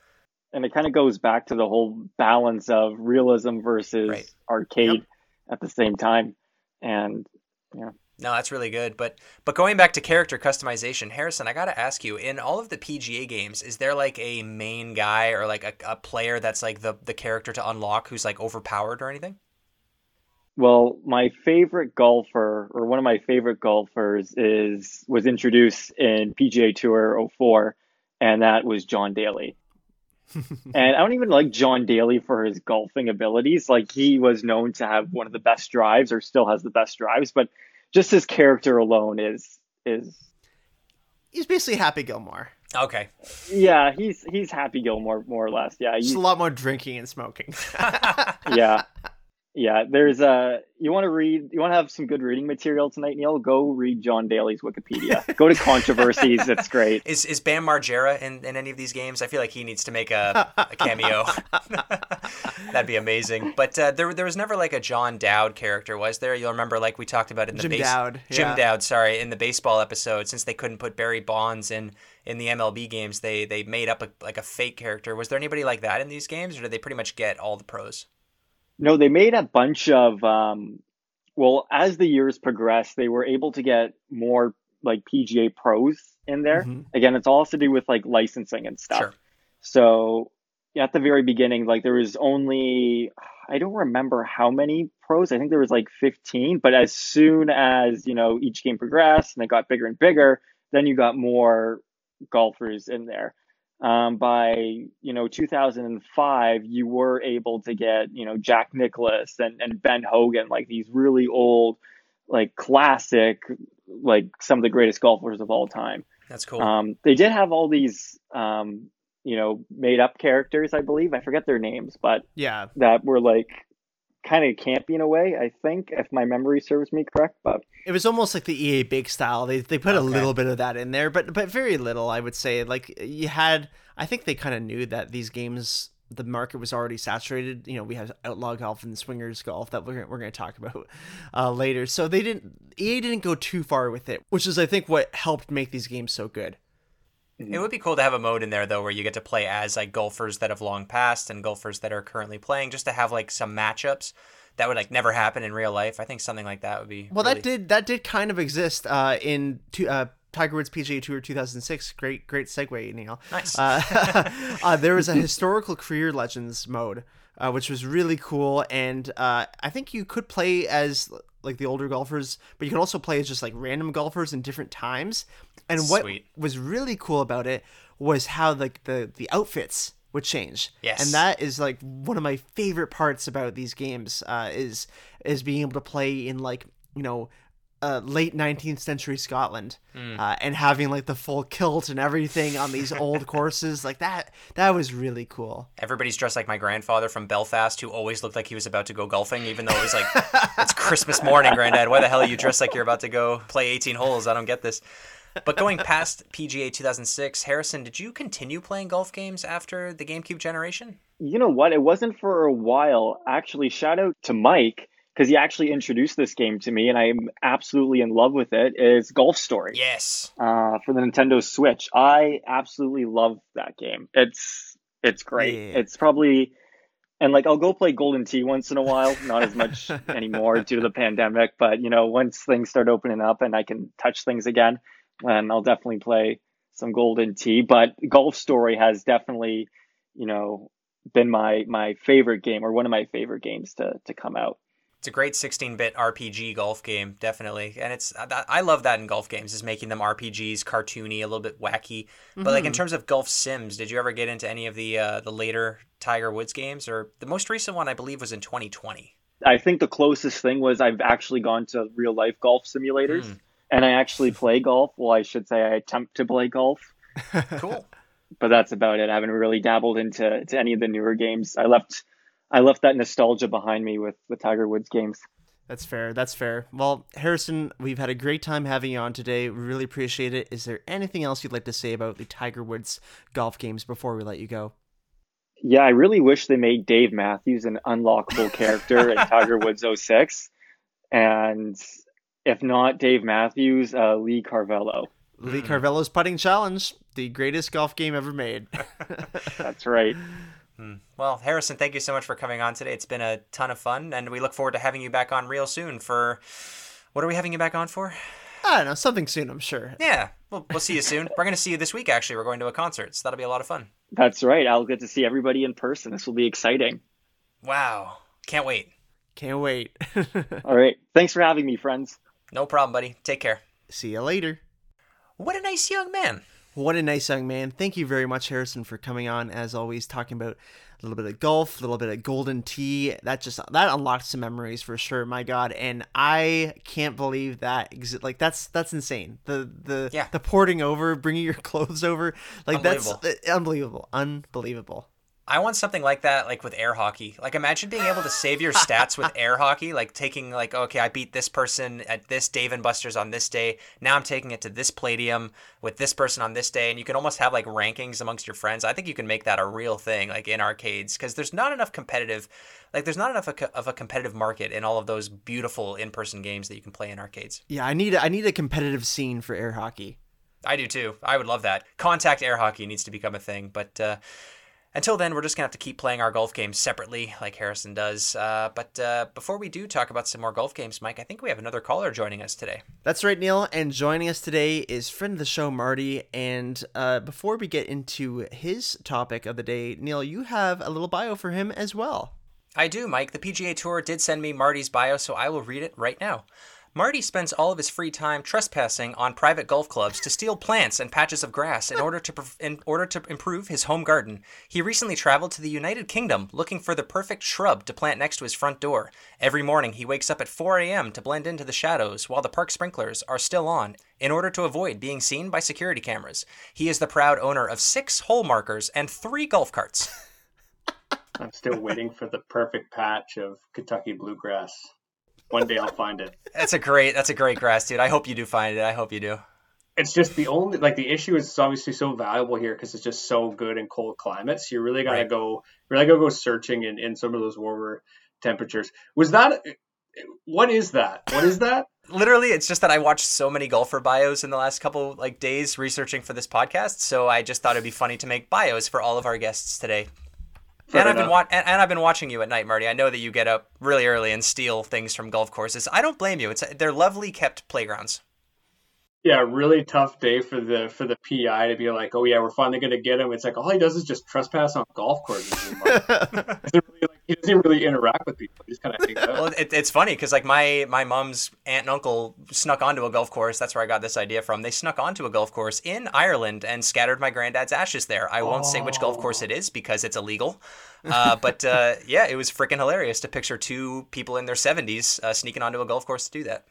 and it kind of goes back to the whole balance of realism versus Right. arcade at the same time. And yeah, No, that's really good. But but going back to character customization, Harrison, I gotta ask you: in all of the PGA games, is there like a main guy or like a, a player that's like the the character to unlock who's like overpowered or anything? well, my favorite golfer or one of my favorite golfers is was introduced in PGA Tour 04 and that was John Daly. <laughs> and I don't even like John Daly for his golfing abilities. Like he was known to have one of the best drives or still has the best drives, but just his character alone is is He's basically Happy Gilmore. Okay, yeah, he's he's Happy Gilmore more or less. Yeah, Just you- a lot more drinking and smoking. <laughs> yeah yeah there's a you want to read you want to have some good reading material tonight neil go read john daly's wikipedia <laughs> go to controversies it's great is is Bam Margera in, in any of these games? I feel like he needs to make a, a cameo. <laughs> <laughs> That'd be amazing. But uh, there there was never like a John Dowd character, was there? You'll remember like we talked about in the Jim base- Dowd, Jim yeah. Dowd, sorry, in the baseball episode, since they couldn't put Barry Bonds in in the MLB games, they they made up a, like a fake character. Was there anybody like that in these games, or did they pretty much get all the pros? No they made a bunch of um well as the years progressed they were able to get more like pga pros in there Mhm. again it's all to do with like licensing and stuff Sure. So at the very beginning, like there was only I don't remember how many pros. I think there was like 15. But as soon as you know each game progressed and it got bigger and bigger, then you got more golfers in there. Um, by you know 2005, you were able to get you know Jack Nicklaus and, and Ben Hogan, like these really old, like classic, like some of the greatest golfers of all time. That's cool. Um, they did have all these, um, you know, made up characters, I believe. I forget their names, but Yeah. that were like kind of campy in a way, I think, if my memory serves me correct. But It was almost like the EA big style. They they put a little bit of that in there, but but very little, I would say. Like you had I think they kind of knew that these games the market was already saturated. You know, we have outlaw golf and Swingerz golf that we're we're going to talk <laughs> about uh, later. So they didn't EA didn't go too far with it, which is I think what helped make these games so good. It would be cool to have a mode in there though where you get to play as like golfers that have long passed and golfers that are currently playing, just to have like some matchups that would like never happen in real life. I think something like that would be Well, really- that did that did kind of exist uh, in two, uh, Tiger Woods PGA Tour 2006. Great great segue, Neil. Nice. Uh, <laughs> uh, there was a <laughs> historical career legends mode, uh, which was really cool, and uh, I think you could play as like the older golfers, but you could also play as just like random golfers in different times. And what Sweet. was really cool about it was how like the the outfits would change. Yes. And that is like one of my favorite parts about these games uh, is is being able to play in like you know uh, late 19th century Scotland Hmm. uh, and having like the full kilt and everything on these <laughs> old courses like that that was really cool. Everybody's dressed like my grandfather from Belfast, who always looked like he was about to go golfing, even though it was like <laughs> it's Christmas morning, Granddad. Why the hell are you dressed like you're about to go play 18 holes? I don't get this. But going past PGA 2006, Harrison, did you continue playing golf games after the GameCube generation? you know what? It wasn't for a while. Actually, shout out to Mike because he actually introduced this game to me, and I'm absolutely in love with it. Is Golf Story Yes. uh, for the Nintendo Switch. I absolutely love that game. It's it's great. Yeah. It's probably and like I'll go play Golden Tee once in a while, not as much <laughs> anymore due to the pandemic, but you know, once things start opening up and I can touch things again, then I'll definitely play some Golden Tee. But Golf Story has definitely, you know, been my my favorite game or one of my favorite games to to come out. It's a great 16-bit RPG golf game, definitely, and it's I I love that in golf games is making them RPGs, cartoony, a little bit wacky. But like in terms of golf sims, did you ever get into any of the uh, the later Tiger Woods games, or the most recent one I believe was in 2020? I think the closest thing was I've actually gone to real life golf simulators and I actually play golf. Well, I should say I attempt to play golf, Cool. <laughs> but that's about it. I haven't really dabbled into to any of the newer games. I left I left that nostalgia behind me with the Tiger Woods games. That's fair. That's fair. Well, Harrison, we've had a great time having you on today. We really appreciate it. Is there anything else you'd like to say about the Tiger Woods golf games before we let you go? Yeah, I really wish they made Dave Matthews an unlockable character in <laughs> Tiger Woods 06. And if not Dave Matthews, uh, Lee Carvallo. Lee Carvallo's putting challenge, the greatest golf game ever made. <laughs> That's right. Well, Harrison, thank you so much for coming on today. It's been a ton of fun, and we look forward to having you back on real soon for. What are we having you back on for? I don't know, something soon, I'm sure. Yeah, we'll, we'll see you soon. We're going to see you this week, actually. We're going to a concert, so that'll be a lot of fun. That's right. I'll get to see everybody in person. This will be exciting. Wow. Can't wait. Can't wait. <laughs> All right. Thanks for having me, friends. No problem, buddy. Take care. See you later. What a nice young man. What a nice young man. Thank you very much, Harrison, for coming on. As always, talking about a little bit of golf, a little bit of Golden Tee. That just that unlocked some memories for sure. My God, and I can't believe that. Exi- like that's that's insane. The the Yeah. the porting over, bringing your <laughs> clothes over, like that's uh, unbelievable, unbelievable. I want something like that, like with air hockey. Like, imagine being able to save your stats with <laughs> air hockey. Like, taking, like, okay, I beat this person at this Dave and Buster's on this day. Now I'm taking it to this Palladium with this person on this day. And you can almost have, like, rankings amongst your friends. I think you can make that a real thing, like, in arcades, because there's not enough competitive, like, there's not enough of a- competitive market in all of those beautiful in person games that you can play in arcades. Yeah, I need a, I need a competitive scene for air hockey. I do too. I would love that. Contact air hockey needs to become a thing, but uh, until then, we're just gonna have to keep playing our golf games separately, like Harrison does. Uh, but uh, before we do talk about some more golf games, Mike, I think we have another caller joining us today. That's right, Neil. And joining us today is friend of the show, Marty. And uh, before we get into his topic of the day, Neil, you have a little bio for him as well. I do, Mike. The PGA Tour did send me Marty's bio, so I will read it right now. Marty spends all of his free time trespassing on private golf clubs to steal plants and patches of grass in order to in order to improve his home garden. He recently traveled to the United Kingdom looking for the perfect shrub to plant next to his front door. Every morning he wakes up at 4 a.m. to blend into the shadows while the park sprinklers are still on in order to avoid being seen by security cameras. He is the proud owner of 6 hole markers and 3 golf carts. I'm still waiting for the perfect patch of Kentucky bluegrass. One day I'll find it. That's a great that's a great grass, dude. I hope you do find it. I hope you do. It's just the only like the issue is it's obviously so valuable here because it's just so good in cold climates. You really gotta Right. go really gotta go searching in, in some of those warmer temperatures. Was that what is that? What is that? Literally, it's just that I watched so many golfer bios in the last couple like days researching for this podcast, so I just thought it'd be funny to make bios for all of our guests today. Fair and I've been wa- and, and I've been watching you at night, Marty. I know that you get up really early and steal things from golf courses. I don't blame you. It's they're lovely kept playgrounds. Yeah, really tough day for the for the PI to be like, oh yeah, we're finally gonna get him. It's like all he does is just trespass on golf courses. anymore. <laughs> Doesn't really, like, he doesn't really interact with people. He just kind of hangs out. Well, it, it's funny because like my my mom's aunt and uncle snuck onto a golf course. That's where I got this idea from. They snuck onto a golf course in Ireland and scattered my granddad's ashes there. I won't say which golf course it is because it's illegal. <laughs> Uh, but uh, yeah, it was freaking hilarious to picture two people in their 70s uh, sneaking onto a golf course to do that.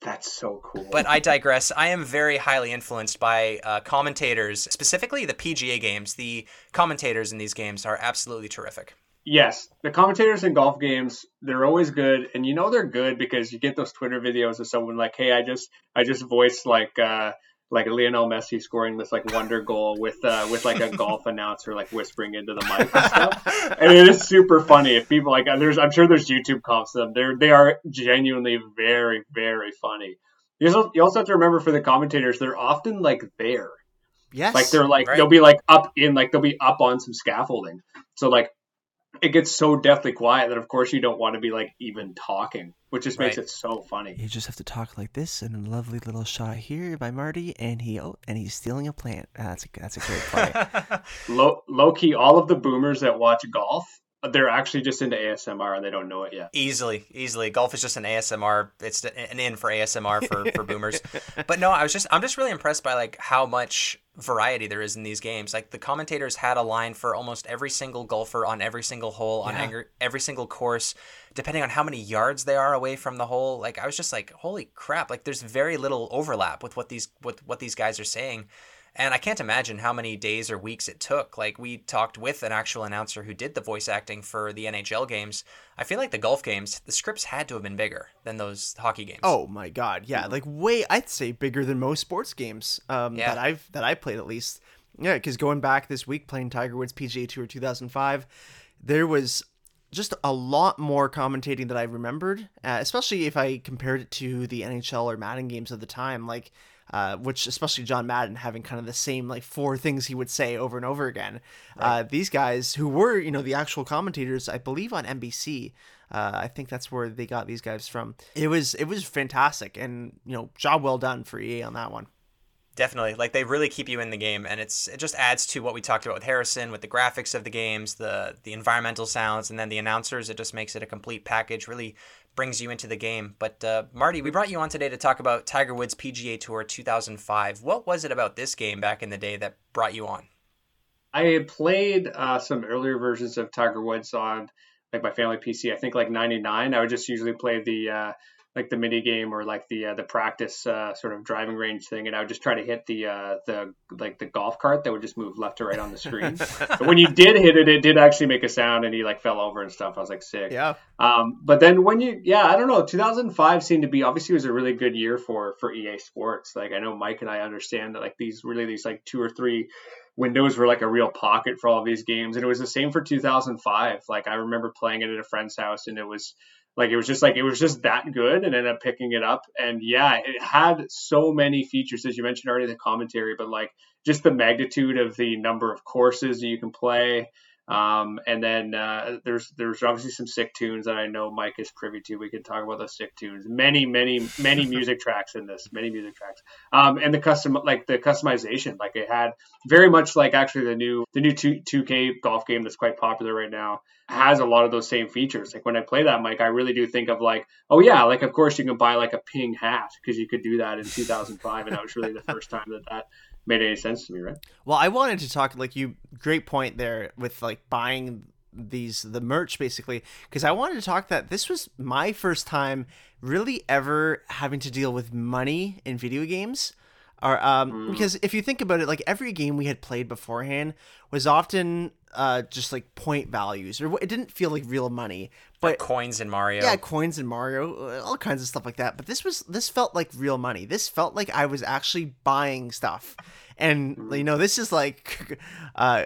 That's so cool. But I digress. I am very highly influenced by uh, commentators, specifically the PGA games. The commentators in these games are absolutely terrific. Yes, the commentators in golf games, they're always good, and you know they're good because you get those Twitter videos of someone like, "Hey, I just I just voiced like uh like Lionel Messi scoring this like wonder goal with uh with like a <laughs> golf announcer like whispering into the mic and stuff." and it is super funny. If people like, there's I'm sure there's YouTube comps of them. They're they are genuinely very very funny. You also, you also have to remember for the commentators, they're often like there. yes. Like they're like Right. they'll be like up in like they'll be up on some scaffolding. So like it gets so deathly quiet that of course you don't want to be like even talking, which just makes Right. it so funny. You just have to talk like this, and a lovely little shot here by Marty, and he oh, and he's stealing a plant. Ah, That's a that's a great <laughs> play. Low low key, all of the boomers that watch golf, they're actually just into ASMR and they don't know it yet. Easily, easily. Golf is just an ASMR. It's an in for ASMR for, for <laughs> boomers. But no, I was just I'm just really impressed by like how much variety there is in these games. Like the commentators had a line for almost every single golfer on every single hole on Yeah. every, every single course, depending on how many yards they are away from the hole. Like I was just like, holy crap! Like there's very little overlap with what these with what these guys are saying. And I can't imagine how many days or weeks it took. Like we talked with an actual announcer who did the voice acting for the NHL games. I feel like the golf games, the scripts had to have been bigger than those hockey games. oh my god, yeah, like way I'd say bigger than most sports games um, Yeah. that I've that I played at least. Yeah, because going back this week playing Tiger Woods PGA Tour 2005, there was just a lot more commentating that I remembered, uh, especially if I compared it to the NHL or Madden games of the time, like uh, which especially John Madden having kind of the same like four things he would say over and over again. Uh, these guys who were you know the actual commentators, I believe on NBC. Uh, I think that's where they got these guys from. It was it was fantastic, and you know job well done for EA on that one. Definitely. Like they really keep you in the game and it's it just adds to what we talked about with Harrison with the graphics of the games, the the environmental sounds and then the announcers. It just makes it a complete package, really brings you into the game. But uh, Marty, we brought you on today to talk about Tiger Woods PGA Tour 2005. What was it about this game back in the day that brought you on? I had played uh, some earlier versions of Tiger Woods on like my family PC. I think like '99. I would just usually play the uh, like the mini game or like the uh, the practice uh, sort of driving range thing, and I would just try to hit the uh, the like the golf cart that would just move left to right on the screen. <laughs> but when you did hit it, it did actually make a sound, and he like fell over and stuff. I was like sick. Yeah. Um, but then when you, yeah, I don't know. 2005 seemed to be obviously was a really good year for for EA Sports. Like I know Mike and I understand that like these really these like two or three windows were like a real pocket for all of these games, and it was the same for 2005. Like I remember playing it at a friend's house, and it was like it was just like it was just that good, and ended up picking it up. And yeah, it had so many features as you mentioned already the commentary, but like just the magnitude of the number of courses you can play Um, and then uh, there's there's obviously some sick tunes that I know Mike is privy to. We can talk about those sick tunes. Many many many <laughs> music tracks in this. Many music tracks. Um, and the custom like the customization, like it had very much like actually the new the new two two K golf game that's quite popular right now has a lot of those same features. Like when I play that, Mike, I really do think of like, oh yeah, like of course you can buy like a ping hat because you could do that in 2005, and that was really the first time that that made any sense to me, right? Well, I wanted to talk like you. Great point there with like buying these the merch basically because I wanted to talk that this was my first time really ever having to deal with money in video games. Or um, mm. because if you think about it, like every game we had played beforehand was often uh, just like point values, or it didn't feel like real money, but like coins in Mario. Yeah, coins in Mario, all kinds of stuff like that. But this was this felt like real money. This felt like I was actually buying stuff, and you know, this is like <laughs> uh,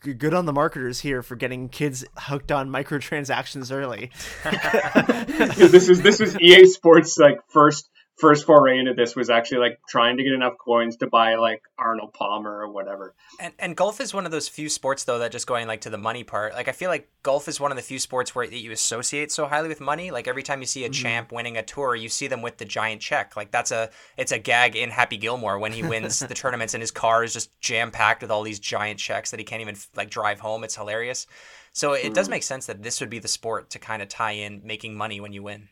good on the marketers here for getting kids hooked on microtransactions early. <laughs> this is this is EA Sports like first first foray into this was actually like trying to get enough coins to buy like Arnold Palmer or whatever. And and golf is one of those few sports though that just going like to the money part. Like I feel like golf is one of the few sports where you associate so highly with money. Like every time you see a mm-hmm. champ winning a tour, you see them with the giant check. Like that's a it's a gag in Happy Gilmore when he <laughs> wins the tournaments and his car is just jam packed with all these giant checks that he can't even like drive home. It's hilarious. So it mm-hmm. does make sense that this would be the sport to kind of tie in making money when you win.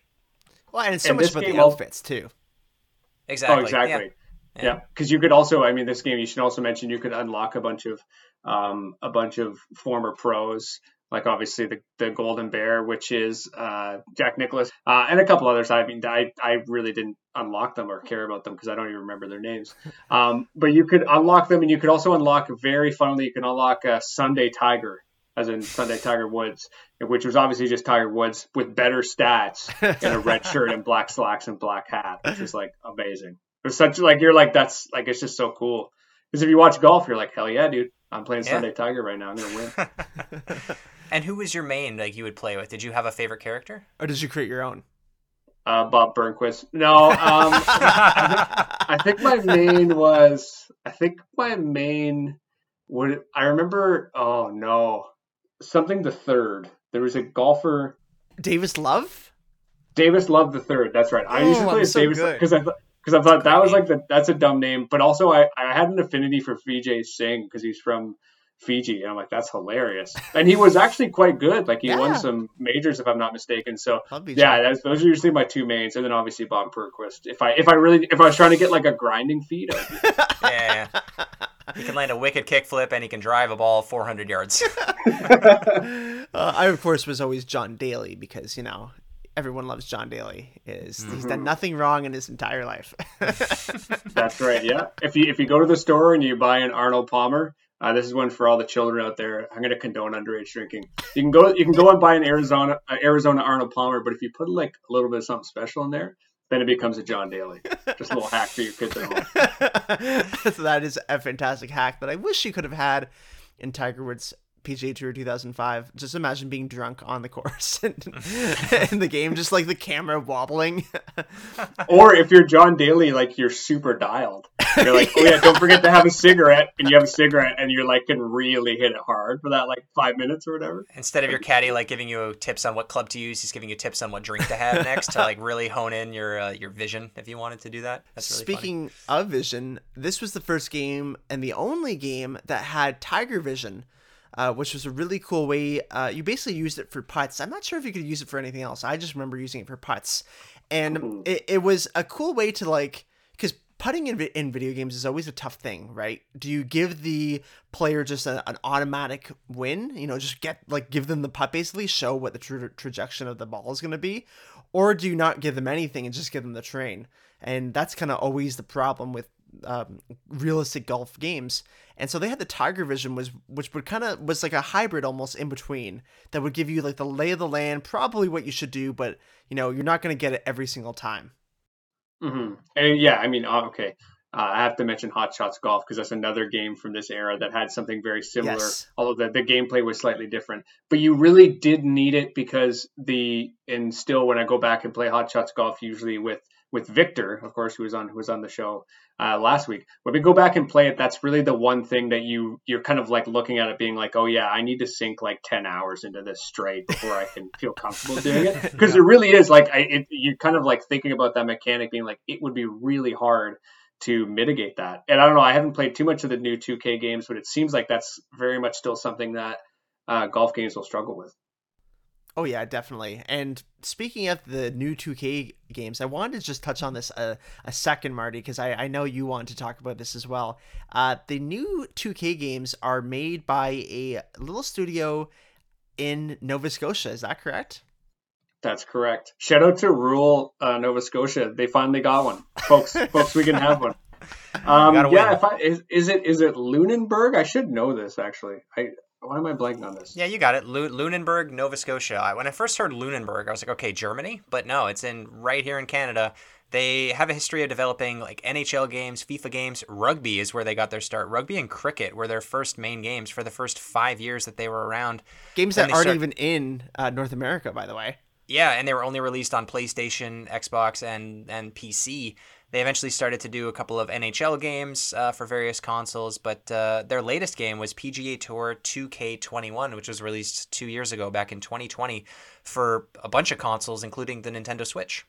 Well, and it's so and much about the outfits too. Exactly. Oh, exactly. Yeah, because yeah. you could also, I mean, this game you should also mention you could unlock a bunch of um, a bunch of former pros, like obviously the, the Golden Bear, which is uh, Jack Nicklaus, uh, and a couple others. I mean, I, I really didn't unlock them or care about them because I don't even remember their names. Um, but you could unlock them, and you could also unlock very funnily, you can unlock a Sunday Tiger, as in Sunday Tiger Woods, which was obviously just Tiger Woods with better stats and a red shirt and black slacks and black hat, which was like amazing. It was such like you're like that's like it's just so cool. Because if you watch golf, you're like hell yeah, dude, I'm playing yeah. Sunday Tiger right now. I'm gonna win. <laughs> and who was your main like you would play with? Did you have a favorite character, or did you create your own? Uh, Bob Burnquist. No, um, I, think, I think my main was. I think my main would. I remember. Oh no, something the third. There was a golfer. Davis Love. Davis Love the third. That's right. I used to play so Davis because I thought because I thought that was like the that's a dumb name, but also I I had an affinity for Vijay Singh because he's from Fiji, and I'm like that's hilarious. And he was actually quite good. Like he yeah. won some majors if I'm not mistaken. So yeah, that's, those are usually my two mains, and then obviously Bob Burnquist. If I if I really if I was trying to get like a grinding feed. <laughs> yeah. He can land a wicked kickflip and he can drive a ball 400 yards. <laughs> uh, I, of course, was always John Daly because, you know, everyone loves John Daly. Is mm-hmm. he's done nothing wrong in his entire life. <laughs> That's right. Yeah. If you if you go to the store and you buy an Arnold Palmer, uh, this is one for all the children out there. I'm going to condone underage drinking. You can go you can go and buy an Arizona uh, Arizona Arnold Palmer, but if you put like a little bit of something special in there, then it becomes a John Daly. Just a little hack for your kids at home. <laughs> that is a fantastic hack that I wish you could have had in Tiger Woods PGA Tour 2005. Just imagine being drunk on the course <laughs> and in the game, just like the camera wobbling. <laughs> or if you're John Daly, like you're super dialed. You're like, oh yeah, don't forget to have a cigarette, and you have a cigarette, and you're like can really hit it hard for that like five minutes or whatever. Instead of your caddy like giving you tips on what club to use, he's giving you tips on what drink to have next to like really hone in your uh, your vision if you wanted to do that. That's really Speaking funny. of vision, this was the first game and the only game that had Tiger Vision uh, which was a really cool way. Uh, you basically used it for putts. I'm not sure if you could use it for anything else. I just remember using it for putts, and it, it was a cool way to like because putting in, in video games is always a tough thing, right? Do you give the player just a, an automatic win? You know, just get like give them the putt, basically show what the tra- trajectory of the ball is going to be, or do you not give them anything and just give them the train? And that's kind of always the problem with um, realistic golf games. And so they had the Tiger Vision, was which would kind of was like a hybrid almost in between that would give you like the lay of the land, probably what you should do, but you know you're not going to get it every single time. Mm-hmm. And yeah, I mean, uh, okay, uh, I have to mention Hot Shots Golf because that's another game from this era that had something very similar. Yes. Although the, the gameplay was slightly different, but you really did need it because the and still when I go back and play Hot Shots Golf, usually with with Victor, of course, who was on who was on the show uh, last week. When we go back and play it, that's really the one thing that you you're kind of like looking at it, being like, oh yeah, I need to sink like ten hours into this straight before I can feel comfortable doing it, <laughs> because it really is like I, it, you're kind of like thinking about that mechanic, being like it would be really hard to mitigate that. And I don't know, I haven't played too much of the new 2K games, but it seems like that's very much still something that uh, golf games will struggle with. Oh yeah, definitely. And speaking of the new 2K games, I wanted to just touch on this a, a second, Marty, because I, I know you want to talk about this as well. Uh, the new 2K games are made by a little studio in Nova Scotia. Is that correct? That's correct. Shout out to rural uh, Nova Scotia. They finally got one, folks. <laughs> folks, we can have one. Um, yeah, I, is, is it is it Lunenburg? I should know this actually. I why am I blanking on this? Yeah, you got it. Lu- Lunenburg, Nova Scotia. I, when I first heard Lunenburg, I was like, okay, Germany, but no, it's in right here in Canada. They have a history of developing like NHL games, FIFA games. Rugby is where they got their start. Rugby and cricket were their first main games for the first five years that they were around. Games that aren't start... even in uh, North America, by the way. Yeah, and they were only released on PlayStation, Xbox, and and PC. They eventually started to do a couple of NHL games uh, for various consoles, but uh, their latest game was PGA Tour 2K21, which was released two years ago, back in 2020, for a bunch of consoles, including the Nintendo Switch.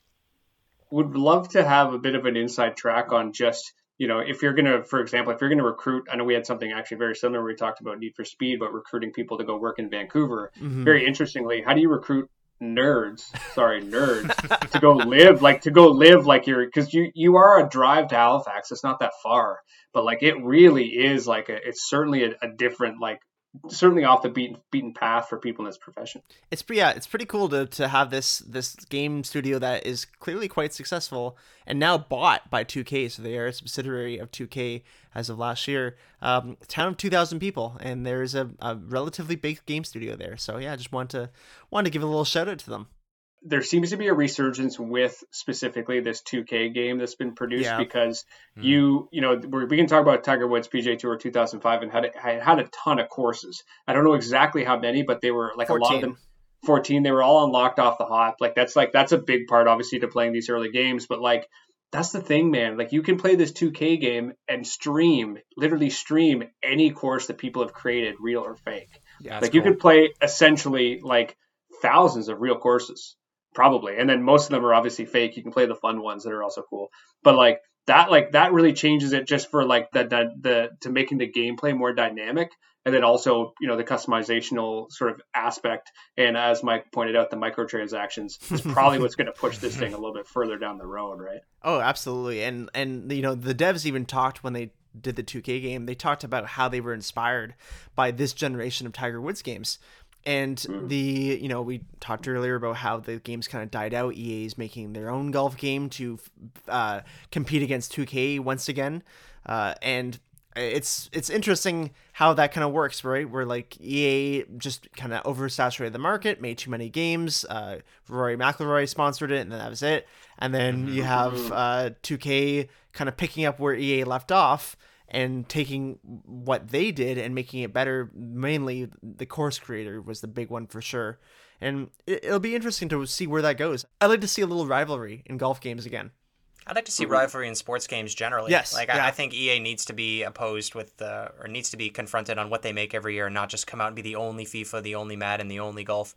Would love to have a bit of an inside track on just you know, if you're going to, for example, if you're going to recruit, I know we had something actually very similar. We talked about Need for Speed, but recruiting people to go work in Vancouver. Mm-hmm. Very interestingly, how do you recruit nerds sorry nerds <laughs> to go live like to go live like you're because you you are a drive to halifax it's not that far but like it really is like a, it's certainly a, a different like certainly off the beaten beaten path for people in this profession. It's pretty yeah, it's pretty cool to to have this this game studio that is clearly quite successful and now bought by 2K, so they are a subsidiary of 2K as of last year. Um, town of 2,000 people, and there's a, a relatively big game studio there. So yeah, I just want to want to give a little shout out to them there seems to be a resurgence with specifically this 2K game that's been produced yeah. because mm. you you know we can talk about Tiger Woods PGA Tour 2005 and had had a ton of courses. I don't know exactly how many, but they were like 14. a lot of them. 14 they were all unlocked off the hop like that's like that's a big part obviously to playing these early games but like that's the thing man like you can play this 2k game and stream literally stream any course that people have created real or fake yeah, like cool. you could play essentially like thousands of real courses probably. And then most of them are obviously fake. You can play the fun ones that are also cool. But like that, like that really changes it just for like the the, the to making the gameplay more dynamic. And then also, you know, the customizational sort of aspect. And as Mike pointed out, the microtransactions is <laughs> probably what's going to push this thing a little bit further down the road, right? Oh, absolutely. And and you know, the devs even talked when they did the 2K game, they talked about how they were inspired by this generation of Tiger Woods games and mm. the you know we talked earlier about how the games kind of died out. EA is making their own golf game to uh, compete against 2K once again, uh, and it's it's interesting how that kind of works, right? Where like EA just kind of oversaturated the market, made too many games. Uh, Rory McIlroy sponsored it, and then that was it. And then you have mm-hmm. uh, 2K kind of picking up where EA left off and taking what they did and making it better. Mainly, the course creator was the big one for sure. And it'll be interesting to see where that goes. I'd like to see a little rivalry in golf games again. I'd like to see rivalry in sports games generally. Yes, like yeah. I, I, think EA needs to be opposed with the, or needs to be confronted on what they make every year, and not just come out and be the only FIFA, the only Madden, the only golf.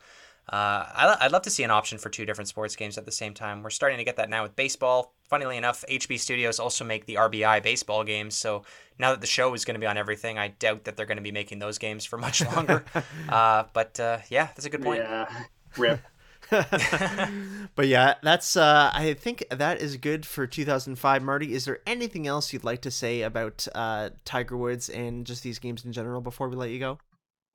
Uh, I, would love to see an option for two different sports games at the same time. We're starting to get that now with baseball. Funnily enough, HB Studios also make the RBI baseball games. So now that the show is going to be on everything, I doubt that they're going to be making those games for much <laughs> longer. uh, but uh, yeah, that's a good point. Yeah, rip. <laughs> <laughs> but yeah, that's uh, I think that is good for 2005. Marty, is there anything else you'd like to say about uh, Tiger Woods and just these games in general before we let you go?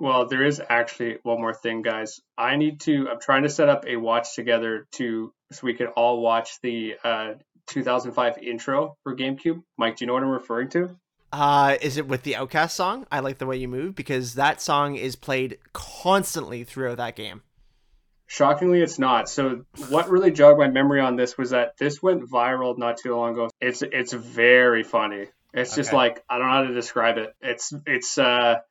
Well, there is actually one more thing, guys. I need to. I'm trying to set up a watch together to so we could all watch the uh, 2005 intro for GameCube. Mike, do you know what I'm referring to? Uh, is it with the OutKast song? I like the way you move because that song is played constantly throughout that game. Shockingly, it's not. So, what really jogged my memory on this was that this went viral not too long ago. It's it's very funny. It's okay. just like I don't know how to describe it. It's it's uh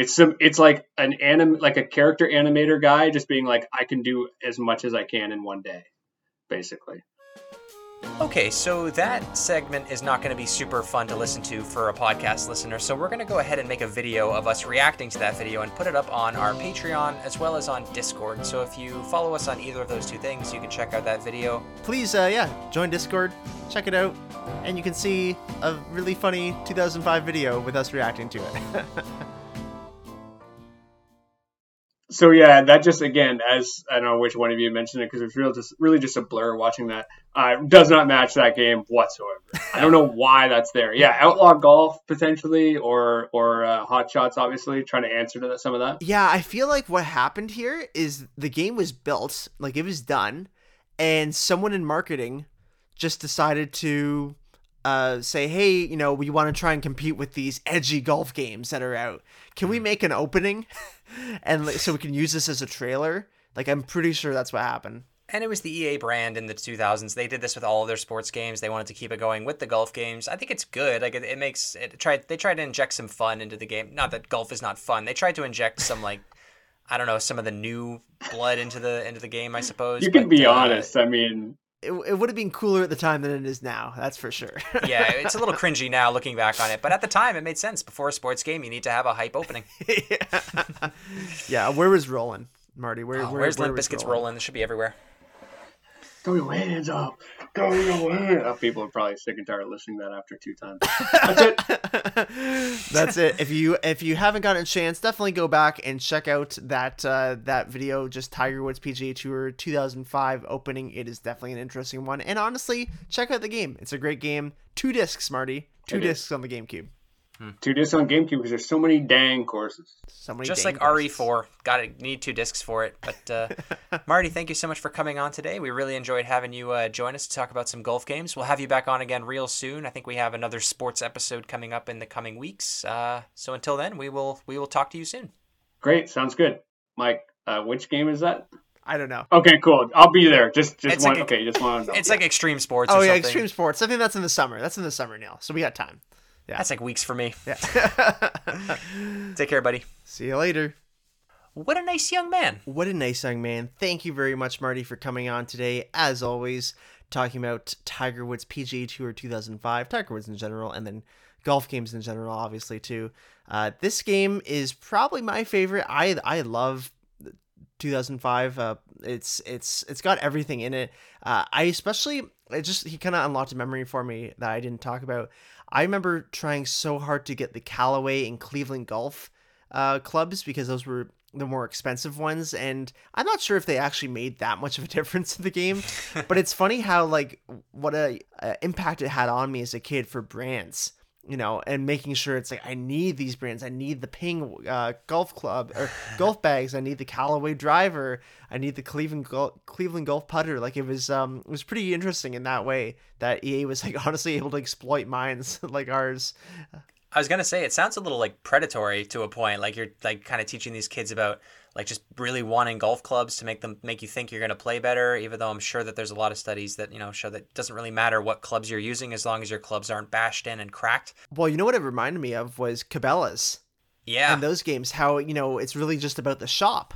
it's some it's like an anim like a character animator guy just being like I can do as much as I can in one day, basically. Okay, so that segment is not going to be super fun to listen to for a podcast listener, so we're going to go ahead and make a video of us reacting to that video and put it up on our Patreon as well as on Discord. So if you follow us on either of those two things, you can check out that video. Please, uh, yeah, join Discord, check it out, and you can see a really funny 2005 video with us reacting to it. <laughs> So yeah, that just again, as I don't know which one of you mentioned it because it's real, just really just a blur watching that. Uh, does not match that game whatsoever. I don't know why that's there. Yeah, Outlaw Golf potentially, or or uh, Hot Shots, obviously trying to answer to that, some of that. yeah, I feel like what happened here is the game was built, like it was done, and someone in marketing just decided to uh, say, hey, you know, we want to try and compete with these edgy golf games that are out. Can we make an opening, <laughs> and like, so we can use this as a trailer? Like, I'm pretty sure that's what happened. And it was the EA brand in the 2000s. They did this with all of their sports games. They wanted to keep it going with the golf games. I think it's good. Like it, it makes it tried. They tried to inject some fun into the game. Not that golf is not fun. They tried to inject some like I don't know some of the new blood into the into the game. I suppose. You can but, be uh, honest. I mean, It, it would have been cooler at the time than it is now. That's for sure. <laughs> yeah, it's a little <laughs> cringy now looking back on it, but at the time it made sense. Before a sports game, you need to have a hype opening. <laughs> yeah. yeah, Where was Rollin', Marty? Where, Oh, where where's where Limp Bizkit's Rollin'? rolling? This should be everywhere. Throw your hands up, throw your <laughs> hands up. People are probably sick and tired of listening to that after two times. <laughs> That's it. That's it. If you if you haven't gotten a chance, definitely go back and check out that uh, that video. Just Tiger Woods PGA Tour 2005 opening. It is definitely an interesting one. And honestly, check out the game. It's a great game. Two discs, Marty. Two It is. discs on the GameCube. Two discs on GameCube because there's so many dang courses. Just So many like dang discs. RE4, got to need two discs for it. But uh, <laughs> Marty, thank you so much for coming on today. We really enjoyed having you uh, join us to talk about some golf games. We'll have you back on again real soon. I think we have another sports episode coming up in the coming weeks. Uh, so until then, we will we will talk to you soon. Great, sounds good. Mike, uh, which game is that? I don't know. Okay, cool. I'll be there. Just, just It's one. like a- okay, just one. It's like extreme sports. Oh or yeah, something. Extreme Sports. I think that's in the summer. That's in the summer, now, So we got time. That's like weeks for me. Yeah. <laughs> Take care, buddy. See you later. What a nice young man. What a nice young man. Thank you very much, Marty, for coming on today. As always, talking about Tiger Woods PGA Tour 2005, Tiger Woods in general, and then golf games in general, obviously, too. Uh, this game is probably my favorite. I I love 2005. Uh, it's it's it's got everything in it. Uh, I especially it just he kind of unlocked a memory for me that I didn't talk about. I remember trying so hard to get the Callaway and Cleveland Golf uh, clubs because those were the more expensive ones, and I'm not sure if they actually made that much of a <laughs> difference in the game. but it's funny how like what a, a impact it had on me as a kid for brands you know, and making sure it's like I need these brands. I need the Ping uh, golf club or <laughs> golf bags. I need the Callaway driver. I need the Cleveland Gol- Cleveland golf putter. Like it was, um, it was pretty interesting in that way that EA was like <laughs> honestly able to exploit minds <laughs> like ours. I was gonna say it sounds a little like predatory to a point. Like you're like kind of teaching these kids about like just really wanting golf clubs to make them make you think you're gonna play better. Even though I'm sure that there's a lot of studies that you know show that it doesn't really matter what clubs you're using as long as your clubs aren't bashed in and cracked. Well, you know what it reminded me of was Cabela's Yeah, and those games. How you know it's really just about the shop.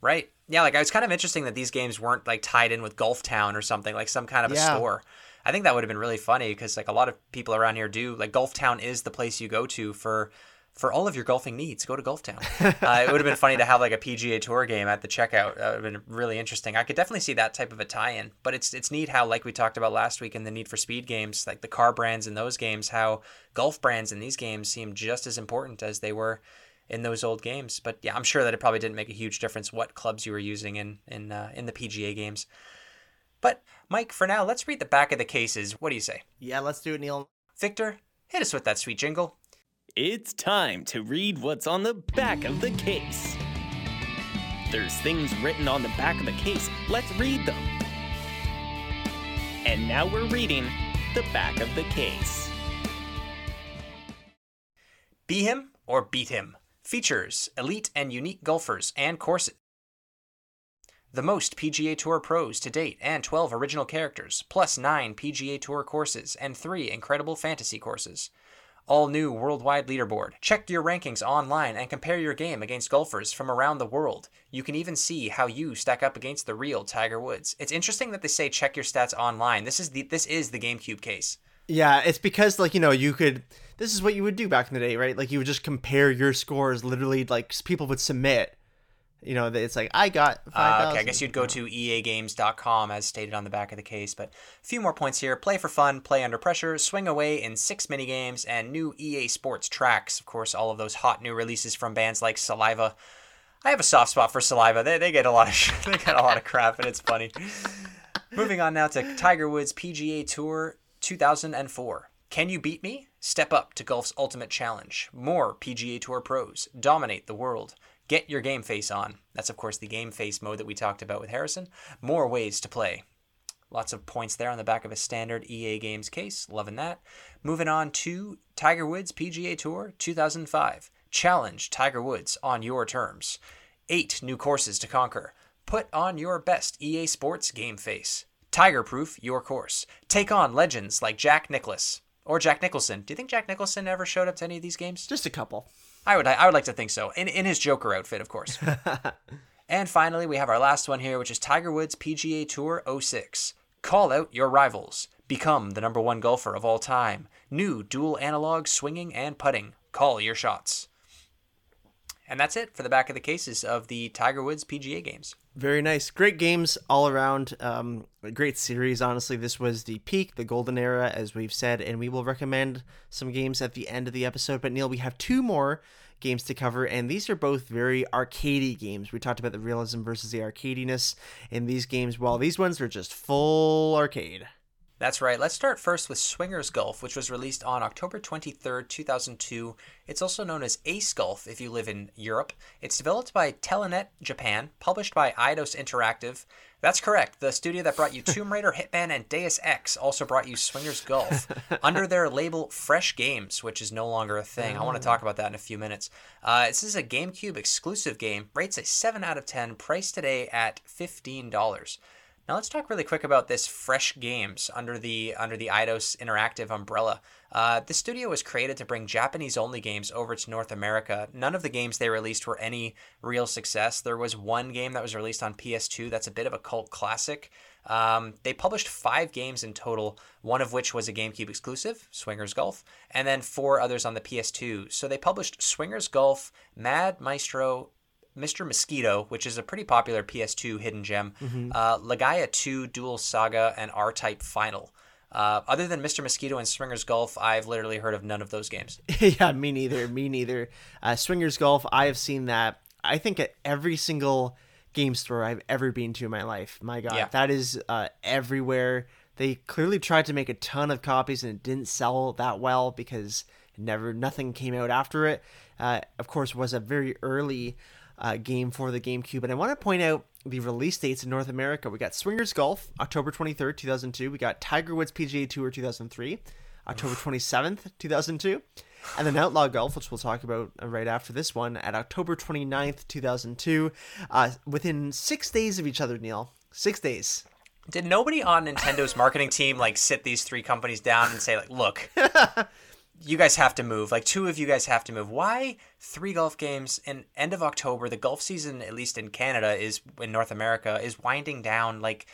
right. Yeah, like I was kind of interesting that these games weren't like tied in with Golf Town or something like some kind of a store. I think that would have been really funny because like a lot of people around here do like Golf Town is the place you go to for for all of your golfing needs. Go to Golf Town. uh, it would have been funny to have like a PGA Tour game at the checkout. That would have been really interesting. I could definitely see that type of a tie-in. But it's it's neat how like we talked about last week in the Need for Speed games, like the car brands in those games, how golf brands in these games seem just as important as they were in those old games. But yeah, I'm sure that it probably didn't make a huge difference what clubs you were using in in uh, in the PGA games. But Mike, for now, let's read the back of the cases. What do you say, Yeah, let's do it, Neil. Victor? Hit us with that sweet jingle. It's time to read what's on the back of the case. There's things written on the back of the case. Let's read them. And now we're reading the back of the case. Be him or beat him. Features elite and unique golfers and courses. The most PGA Tour pros to date and 12 original characters, plus 9 PGA Tour courses and 3 incredible fantasy courses. All new worldwide leaderboard. Check your rankings online and compare your game against golfers from around the world. You can even see how you stack up against the real Tiger Woods. It's interesting that they say check your stats online. This is the this is the GameCube case. Yeah, it's because like you know you could. This is what you would do back in the day, right? Like you would just compare your scores. Literally, like people would submit. You know, it's like I got five. Uh, okay, I guess you'd go to eagames.com as stated on the back of the case. But a few more points here. Play for fun, play under pressure, swing away in six mini games, and new EA Sports tracks. Of course, all of those hot new releases from bands like Saliva. I have a soft spot for Saliva. They, they get a lot of <laughs> they get a lot of crap, and it's funny. Moving on now to Tiger Woods PGA Tour 2004. Can you beat me? Step up to golf's ultimate challenge. More PGA Tour pros dominate the world. Get your game face on. That's, of course, the game face mode that we talked about with Harrison. More ways to play. Lots of points there on the back of a standard EA Games case. Loving that. Moving on to Tiger Woods PGA Tour 2005. Challenge Tiger Woods on your terms. Eight new courses to conquer. Put on your best EA Sports game face. Tiger Proof your course. Take on legends like Jack Nicklaus or Jack Nicholson. Do you think Jack Nicholson ever showed up to any of these games? Just a couple. I would I would like to think so. In in his Joker outfit, of course. <laughs> and finally, we have our last one here, which is Tiger Woods PGA Tour 06. Call out your rivals. Become the number one golfer of all time. New dual analog swinging and putting. Call your shots. And that's it for the back of the cases of the Tiger Woods PGA games. Very nice. Great games all around. Um, great series, honestly. This was the peak, the golden era, as we've said, and we will recommend some games at the end of the episode. But, Neil, we have two more games to cover, and these are both very arcadey games. We talked about the realism versus the arcadiness in these games, while these ones are just full arcade. That's right. Let's start first with Swingerz Golf, which was released on October 23rd, 2002. It's also known as Ace Golf if you live in Europe. It's developed by Telenet Japan, published by Eidos Interactive. That's correct. The studio that brought you <laughs> Tomb Raider, Hitman, and Deus Ex also brought you Swingerz Golf <laughs> under their label Fresh Games, which is no longer a thing. I want to talk about that in a few minutes. Uh, this is a GameCube exclusive game, rates a 7 out of 10, priced today at $15. Now let's talk really quick about this Fresh Games under the under the Eidos Interactive umbrella. Uh, the studio was created to bring Japanese-only games over to North America. None of the games they released were any real success. There was one game that was released on PS2 that's a bit of a cult classic. Um, they published five games in total, one of which was a GameCube exclusive, Swingerz Golf, and then four others on the PS2. So they published Swingerz Golf, Mad Maestro, Mr. Mosquito, which is a pretty popular PS2 hidden gem, Mm-hmm. uh, Legaia 2 Duel Saga, and R Type Final. Uh, other than Mr. Mosquito and Swingerz Golf, I've literally heard of none of those games. <laughs> yeah, me neither. Me neither. Uh, Swingerz Golf, I have seen that. I think at every single game store I've ever been to in my life. My God, Yeah. that is uh, everywhere. They clearly tried to make a ton of copies and it didn't sell that well because never nothing came out after it. Uh, of course, was a very early uh, game for the GameCube, and I want to point out the release dates in North America. We got Swingerz Golf, October twenty third, two thousand two. We got Tiger Woods PGA Tour, two thousand three, October twenty seventh, two thousand two. And then Outlaw Golf, which we'll talk about uh, right after this one, at October 29th, 2002. Uh, within six days of each other, Neil. Six days. Did nobody on Nintendo's marketing team like sit these three companies down and say like, "Look, <laughs> you guys have to move. Like two of you guys have to move. Why three golf games in end of October? The golf season, at least in Canada, is in North America, is winding down. Like,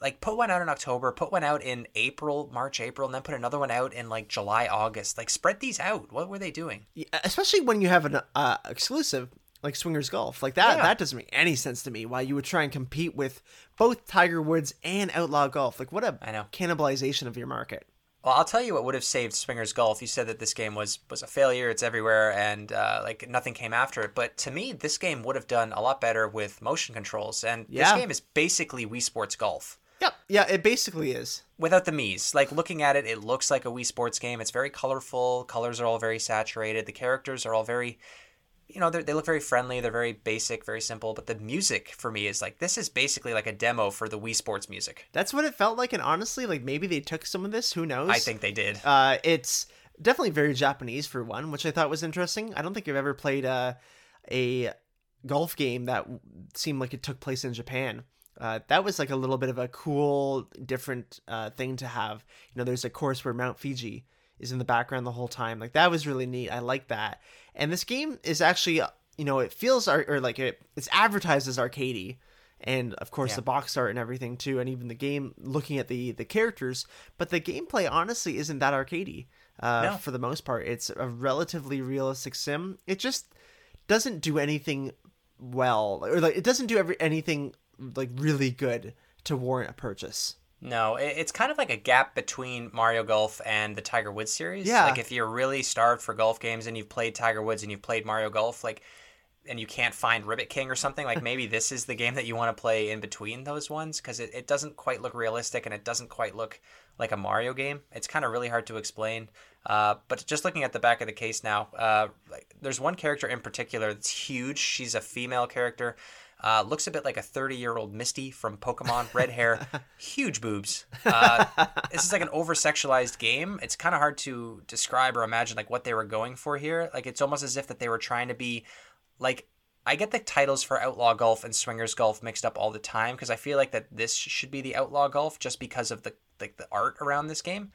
like put one out in October, put one out in April, March, April, and then put another one out in like July, August. Like spread these out. What were they doing? Yeah, Especially when you have an uh, exclusive like Swingerz Golf. Like that, Yeah. that doesn't make any sense to me. Why you would try and compete with both Tiger Woods and Outlaw Golf. Like what a I know. cannibalization of your market. Well, I'll tell you what would have saved Swingerz Golf. You said that this game was was a failure. It's everywhere, and uh, like nothing came after it. But to me, this game would have done a lot better with motion controls. And Yeah. this game is basically Wii Sports Golf Yep. Yeah, it basically is. without the Mii's. Like looking at it, it looks like a Wii Sports game. It's very colorful. Colors are all very saturated. The characters are all very, you know, they're- look very friendly. They're very basic, very simple. But the music for me is like this is basically like a demo for the Wii Sports music. That's what it felt like. And honestly, like maybe they took some of this. Who knows? I think they did. Uh, it's definitely very Japanese for one, which I thought was interesting. I don't think I've ever played a a golf game that seemed like it took place in Japan. Uh, that was like a little bit of a cool, different uh, thing to have. You know, there's a course where Mount Fiji is in the background the whole time. Like that was really neat. I like that. And this game is actually, you know, it feels ar- or like it, it's advertised as arcadey, and of course Yeah. the box art and everything too, and even the game. Looking at the the characters, but the gameplay honestly isn't that arcadey. Uh, No. For the most part, it's a relatively realistic sim. It just doesn't do anything well, or like it doesn't do every anything like really good to warrant a purchase. No, it's kind of like a gap between Mario Golf and the Tiger Woods series. Yeah. Like if you're really starved for golf games and you've played Tiger Woods and you've played Mario Golf, like and you can't find Ribbit King or something, like maybe this is the game that you want to play in between those ones because it, it doesn't quite look realistic and it doesn't quite look like a Mario game. It's kind of really hard to explain. Uh, but just looking at the back of the case now, uh, like, there's one character in particular that's huge. She's a female character. Uh, looks a bit like a 30 year old Misty from Pokemon. Red hair, <laughs> huge boobs. Uh, this is like an over sexualized game. It's kind of hard to describe or imagine like what they were going for here. Like it's almost as if that they were trying to be like I get the titles for Outlaw Golf and Swingerz Golf mixed up all the time because I feel like that this should be the Outlaw Golf just because of the like the art around this game.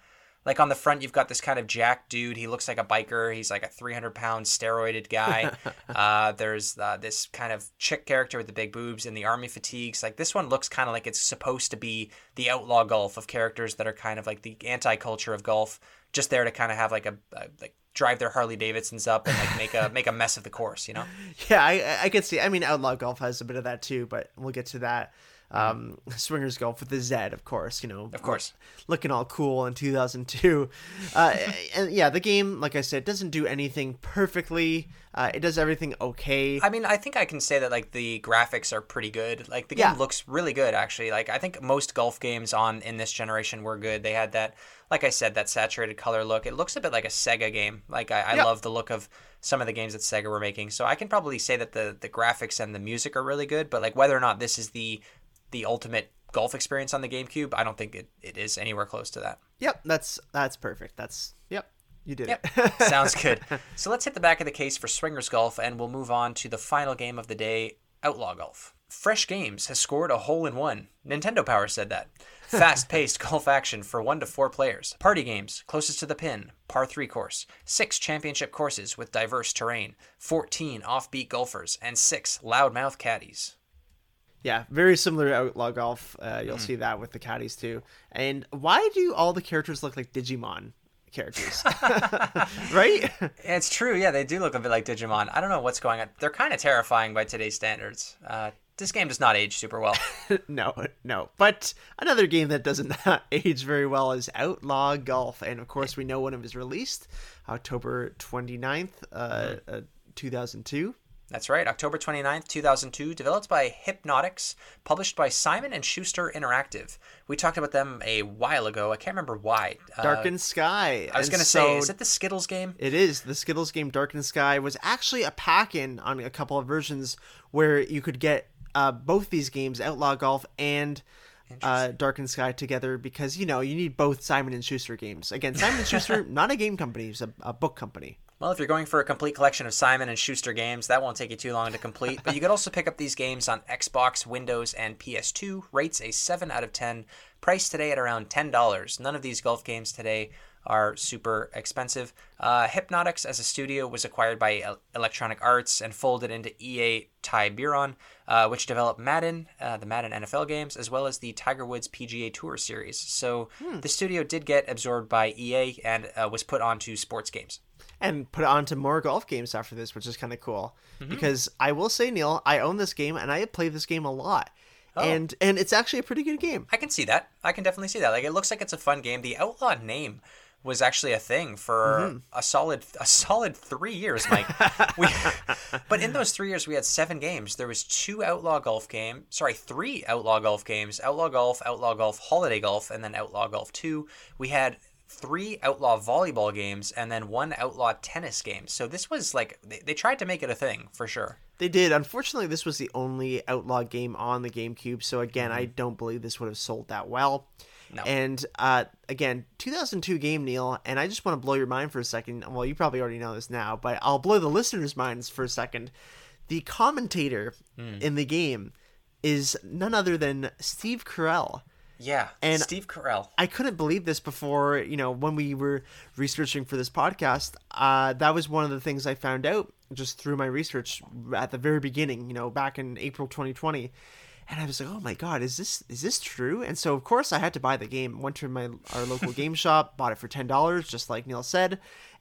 Like on the front, you've got this kind of jack dude. He looks like a biker. He's like a 300 pound steroided guy. <laughs> uh, there's uh, this kind of chick character with the big boobs and the army fatigues. Like this one looks kind of like it's supposed to be the outlaw golf of characters that are kind of like the anti culture of golf, just there to kind of have like a, a like drive their Harley Davidsons up and like make a <laughs> make a mess of the course. You know? Yeah, I I- I could see. I mean, Outlaw Golf has a bit of that too, but we'll get to that. Um, <laughs> Swingerz Golf with the Z, of course. You know, Of course. looking all cool in 2002. Uh, <laughs> and yeah, the game, like I said, doesn't do anything perfectly. Uh, it does everything okay. I mean, I think I can say that like the graphics are pretty good. Like the game Yeah. looks really good actually. Like I think most golf games on in this generation were good. They had that, like I said, that saturated color look. It looks a bit like a Sega game. Like I, I Yeah. love the look of some of the games that Sega were making. So I can probably say that the the graphics and the music are really good. But like whether or not this is the the ultimate golf experience on the GameCube, I don't think it, it is anywhere close to that. Yep, that's that's perfect. That's yep, you did Yep. it. <laughs> Sounds good. So let's hit the back of the case for Swingerz Golf and we'll move on to the final game of the day Outlaw Golf. Fresh Games has scored a hole in one. Nintendo Power said that. Fast paced <laughs> golf action for one to four players. Party games, closest to the pin, par three course. Six championship courses with diverse terrain. 14 offbeat golfers, and six loudmouth caddies. Yeah, very similar to Outlaw Golf. Uh, you'll see that with the caddies too. And why do all the characters look like Digimon characters? <laughs> right? It's true, yeah, they do look a bit like Digimon. I don't know what's going on. They're kind of terrifying by today's standards. Uh, this game does not age super well. <laughs> no, no. But another game that doesn't <laughs> age very well is Outlaw Golf. And of course, we know when it was released October 29th, uh, uh, 2002. That's right, October 29th, 2002, developed by Hypnotix, published by Simon and Schuster Interactive. We talked about them a while ago. I can't remember why. Uh, Darkened Skye. I was going to say, is it the Skittles game? It is. The Skittles game Darkened Skye was actually a pack in on a couple of versions where you could get uh, both these games, Outlaw Golf and uh, Darkened Skye, together because, you know, you need both Simon and Schuster games. Again, Simon and Schuster, <laughs> not a game company, it's a, a book company. Well, if you're going for a complete collection of Simon and Schuster games, that won't take you too long to complete. But you could also pick up these games on Xbox, Windows, and PS2. Rates a 7 out of 10. Priced today at around $10. None of these golf games today are super expensive. Uh, Hypnotix as a studio was acquired by Electronic Arts and folded into EA Tiburon, uh, which developed Madden, uh, the Madden NFL games, as well as the Tiger Woods PGA Tour series. So the studio did get absorbed by EA and uh, was put onto sports games. And put it onto more golf games after this, which is kind of cool. Mm-hmm. Because I will say, Neil, I own this game and I play this game a lot. And and it's actually a pretty good game. I can see that. I can definitely see that. Like it looks like it's a fun game. The Outlaw name was actually a thing for a solid a solid three years, Mike. <laughs> we, <laughs> but in those three years, we had seven games. There was two Outlaw Golf game, sorry, three Outlaw Golf games: Outlaw Golf, Outlaw Golf, Holiday Golf, and then Outlaw Golf Two. We had three Outlaw Volleyball games and then one Outlaw Tennis game. So this was like they, they tried to make it a thing for sure. They did. Unfortunately, this was the only Outlaw game on the GameCube, so again, Mm-hmm. I don't believe this would have sold that well. No. And uh, again, 2002 game, Neil, and I just want to blow your mind for a second. Well, you probably already know this now, but I'll blow the listeners' minds for a second. The commentator Hmm. in the game is none other than Steve Carell. Yeah, And- Steve Carell. I couldn't believe this before, you know, when we were researching for this podcast. Uh, that was one of the things I found out just through my research at the very beginning, you know, back in April 2020. And I was like, "Oh my god, is this is this true?" And so of course I had to buy the game. Went to my our local game <laughs> shop, bought it for ten dollars, just like Neil said.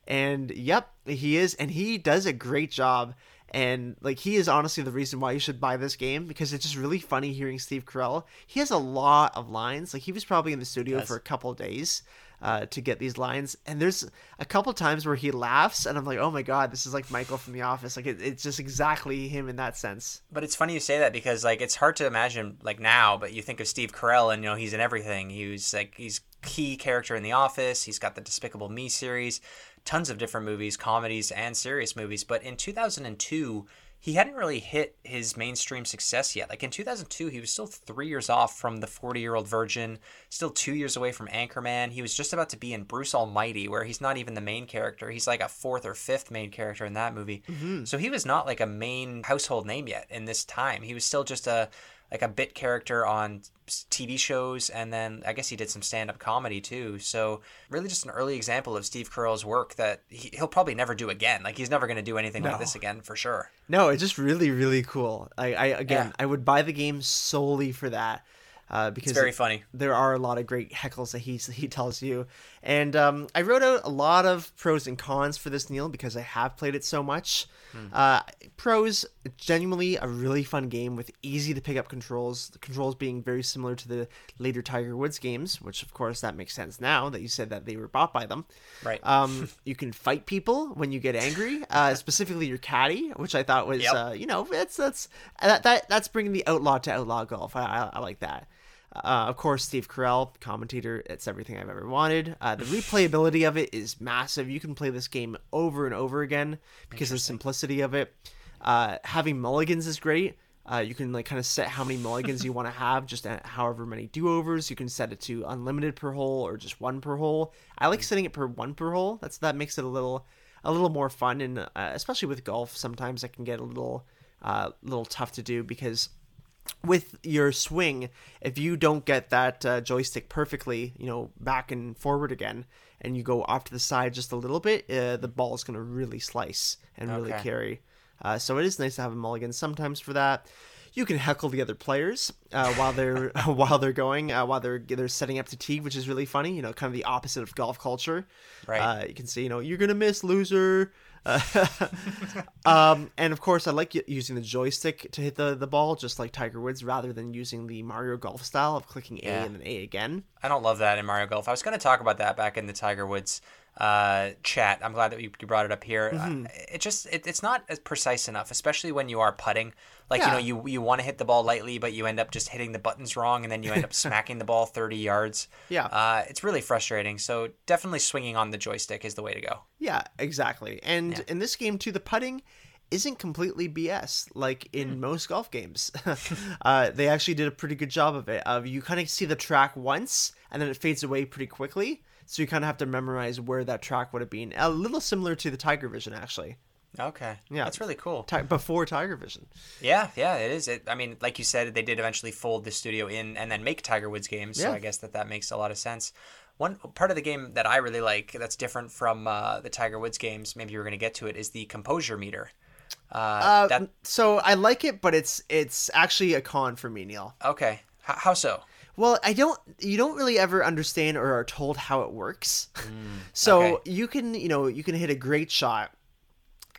And yep, he is, and he does a great job. And like he is honestly the reason why you should buy this game because it's just really funny hearing Steve Carell. He has a lot of lines. Like he was probably in the studio Yes. for a couple of days uh, to get these lines. And there's a couple times where he laughs, and I'm like, oh my god, this is like Michael from The Office. Like it, it's just exactly him in that sense. But it's funny you say that because like it's hard to imagine like now, but you think of Steve Carell and you know he's in everything. He was like he's key character in The Office. He's got the Despicable Me series, tons of different movies, comedies and serious movies. But in 2002, he hadn't really hit his mainstream success yet. Like in 2002, he was still three years off from The 40 Year Old Virgin, still two years away from Anchorman. He was just about to be in Bruce Almighty, where he's not even the main character. He's like a fourth or fifth main character in that movie. Mm-hmm. So he was not like a main household name yet in this time. He was still just a like a bit character on TV shows, and then I guess he did some stand up comedy too. So really, just an early example of Steve Carell's work that he, he'll probably never do again. Like he's never going to do anything No. like this again for sure. No, it's just really, really cool. I, I again, Yeah. I would buy the game solely for that. Uh, because It's very funny. there are a lot of great heckles that he he tells you, and um, I wrote out a lot of pros and cons for this Neil because I have played it so much. Uh, pros, genuinely a really fun game with easy to pick up controls. The controls being very similar to the later Tiger Woods games, which of course that makes sense now that you said that they were bought by them. Right. Um, <laughs> you can fight people when you get angry, uh, <laughs> specifically your caddy, which I thought was, Yep. uh, you know, that's that's that, that that's bringing the outlaw to outlaw golf. I, I, I like that. Uh, of course, Steve Carell, commentator. It's everything I've ever wanted. Uh, the replayability of it is massive. You can play this game over and over again because of the simplicity of it. Uh, having mulligans is great. Uh, you can like kind of set how many mulligans you want to have, just at however many do overs. You can set it to unlimited per hole or just one per hole. I like setting it per one per hole. That's that makes it a little a little more fun, and uh, especially with golf, sometimes it can get a little uh, little tough to do because with your swing, if you don't get that uh, joystick perfectly, you know, back and forward again, and you go off to the side just a little bit, uh, the ball is going to really slice and really Okay. carry. Uh, so it is nice to have a mulligan sometimes for that. You can heckle the other players uh, while they're <laughs> while they're going uh, while they're they're setting up to tee, which is really funny. You know, kind of the opposite of golf culture. Right. Uh, you can say, you know, you're gonna miss, loser. <laughs> Um, and of course, I like using the joystick to hit the, the ball, just like Tiger Woods, rather than using the Mario Golf style of clicking A Yeah. and then A again. I don't love that in Mario Golf. I was going to talk about that back in the Tiger Woods uh, chat. I'm glad that you you brought it up here. Mm-hmm. Uh, it just it, it's not as precise enough, especially when you are putting. Like you know, you you want to hit the ball lightly, but you end up just hitting the buttons wrong, and then you end up <laughs> smacking the ball 30 yards. Yeah. uh, it's really frustrating. So definitely swinging on the joystick is the way to go. Yeah, exactly. And Yeah. in this game too, the putting isn't completely BS like in Hmm. most golf games. <laughs> uh, they actually did a pretty good job of it. Of you kind of see the track once and then it fades away pretty quickly, so you kind of have to memorize where that track would have been. A little similar to the Tiger Vision actually. Okay, Yeah. that's really cool. Ti- before Tiger Vision. Yeah, yeah, it is. It, I mean, like you said, they did eventually fold the studio in and then make Tiger Woods games. So Yeah. I guess that that makes a lot of sense. One part of the game that I really like that's different from uh, the Tiger Woods games, maybe you were going to get to it, is the composure meter. Uh, Uh, that so I like it, but it's it's actually a con for me, Neil. okay. H- how so? Well, I don't. You don't really ever understand or are told how it works. so Mm, okay. you can, you know, you can hit a great shot,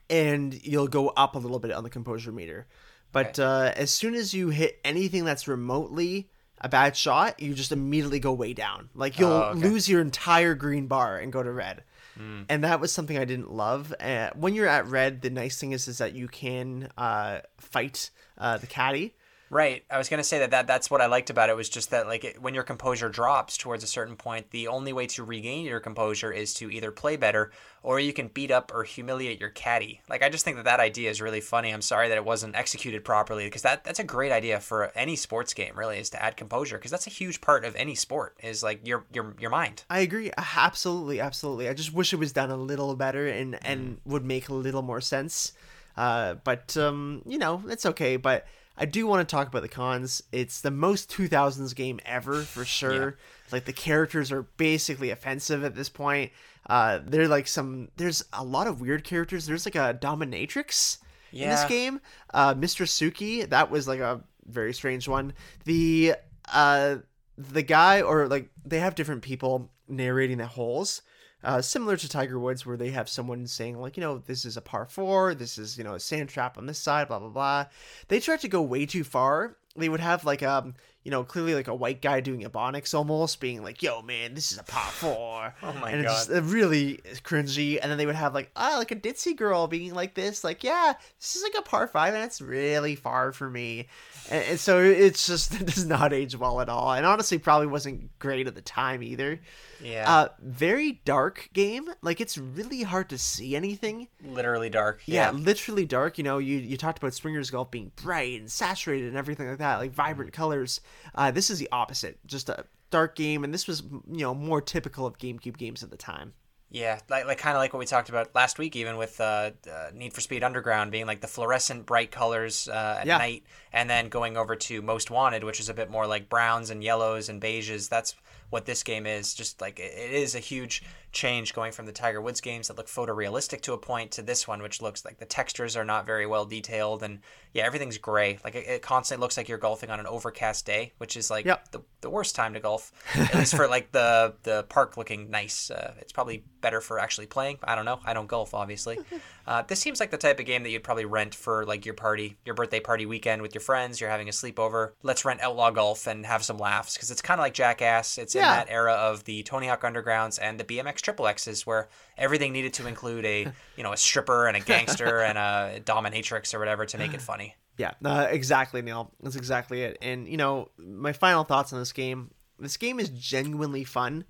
and you'll go up a little bit on the composure meter. But uh, as soon as you hit anything that's remotely a bad shot, you just immediately go way down. Like you'll Oh, okay. lose your entire green bar and go to red. Hmm. And that was something I didn't love. Uh, when you're at red, the nice thing is is that you can uh, fight uh, the caddy. Right. I was going to say that, that that's what I liked about it was just that like it, when your composure drops towards a certain point, the only way to regain your composure is to either play better or you can beat up or humiliate your caddy. Like I just think that that idea is really funny. I'm sorry that it wasn't executed properly because that that's a great idea for any sports game really is to add composure because that's a huge part of any sport is like your your your mind. I agree. Absolutely, absolutely. I just wish it was done a little better and and would make a little more sense. Uh, but um, you know, it's okay. But I do want to talk about the cons. It's the most 2000s game ever for sure. Like the characters are basically offensive at this point. Uh, they're like some. There's a lot of weird characters. There's like a dominatrix in this game. Uh, Mr. Suki, that was like a very strange one. The uh, the guy or like they have different people narrating the holes. Uh, similar to Tiger Woods, where they have someone saying like, you know, this is a par four, this is you know a sand trap on this side, blah blah blah. They tried to go way too far. They would have like um, you know, clearly like a white guy doing ebonics almost, being like, "Yo, man, this is a par four. <laughs> Oh my and it's God. just uh, really cringy. And then they would have like ah, like a ditzy girl being like this, like, "Yeah, this is like a par five, and it's really far for me." And, and so it's just <laughs> it does not age well at all, and honestly, probably wasn't great at the time either. Yeah. Uh, very dark game. Like it's really hard to see anything. Literally dark. Yeah, Yeah. literally dark. You know, you you talked about Springer's Golf being bright and saturated and everything like that, like vibrant colors. Uh, this is the opposite. Just a dark game, and this was you know more typical of GameCube games at the time. Yeah, like like kind of like what we talked about last week, even with uh, uh, Need for Speed Underground being like the fluorescent bright colors uh, at Yeah. night, and then going over to Most Wanted, which is a bit more like browns and yellows and beiges. That's what this game is. Just like it is a huge change going from the Tiger Woods games that look photorealistic to a point to this one, which looks like the textures are not very well detailed, and yeah, everything's gray. Like it, it constantly looks like you're golfing on an overcast day, which is like Yep. the, the worst time to golf, <laughs> at least for like the the park looking nice. Uh, it's probably better for actually playing. I don't know. I don't golf, obviously. <laughs> Uh, this seems like the type of game that you'd probably rent for like your party, your birthday party weekend with your friends. You're having a sleepover. Let's rent Outlaw Golf and have some laughs because it's kind of like Jackass. It's in that era of the Tony Hawk Undergrounds and the BMX Triple X's where everything needed to include a <laughs> you know a stripper and a gangster and a dominatrix or whatever to make it funny. Yeah, uh, exactly, Neil. That's exactly it. And you know, my final thoughts on this game. This game is genuinely fun,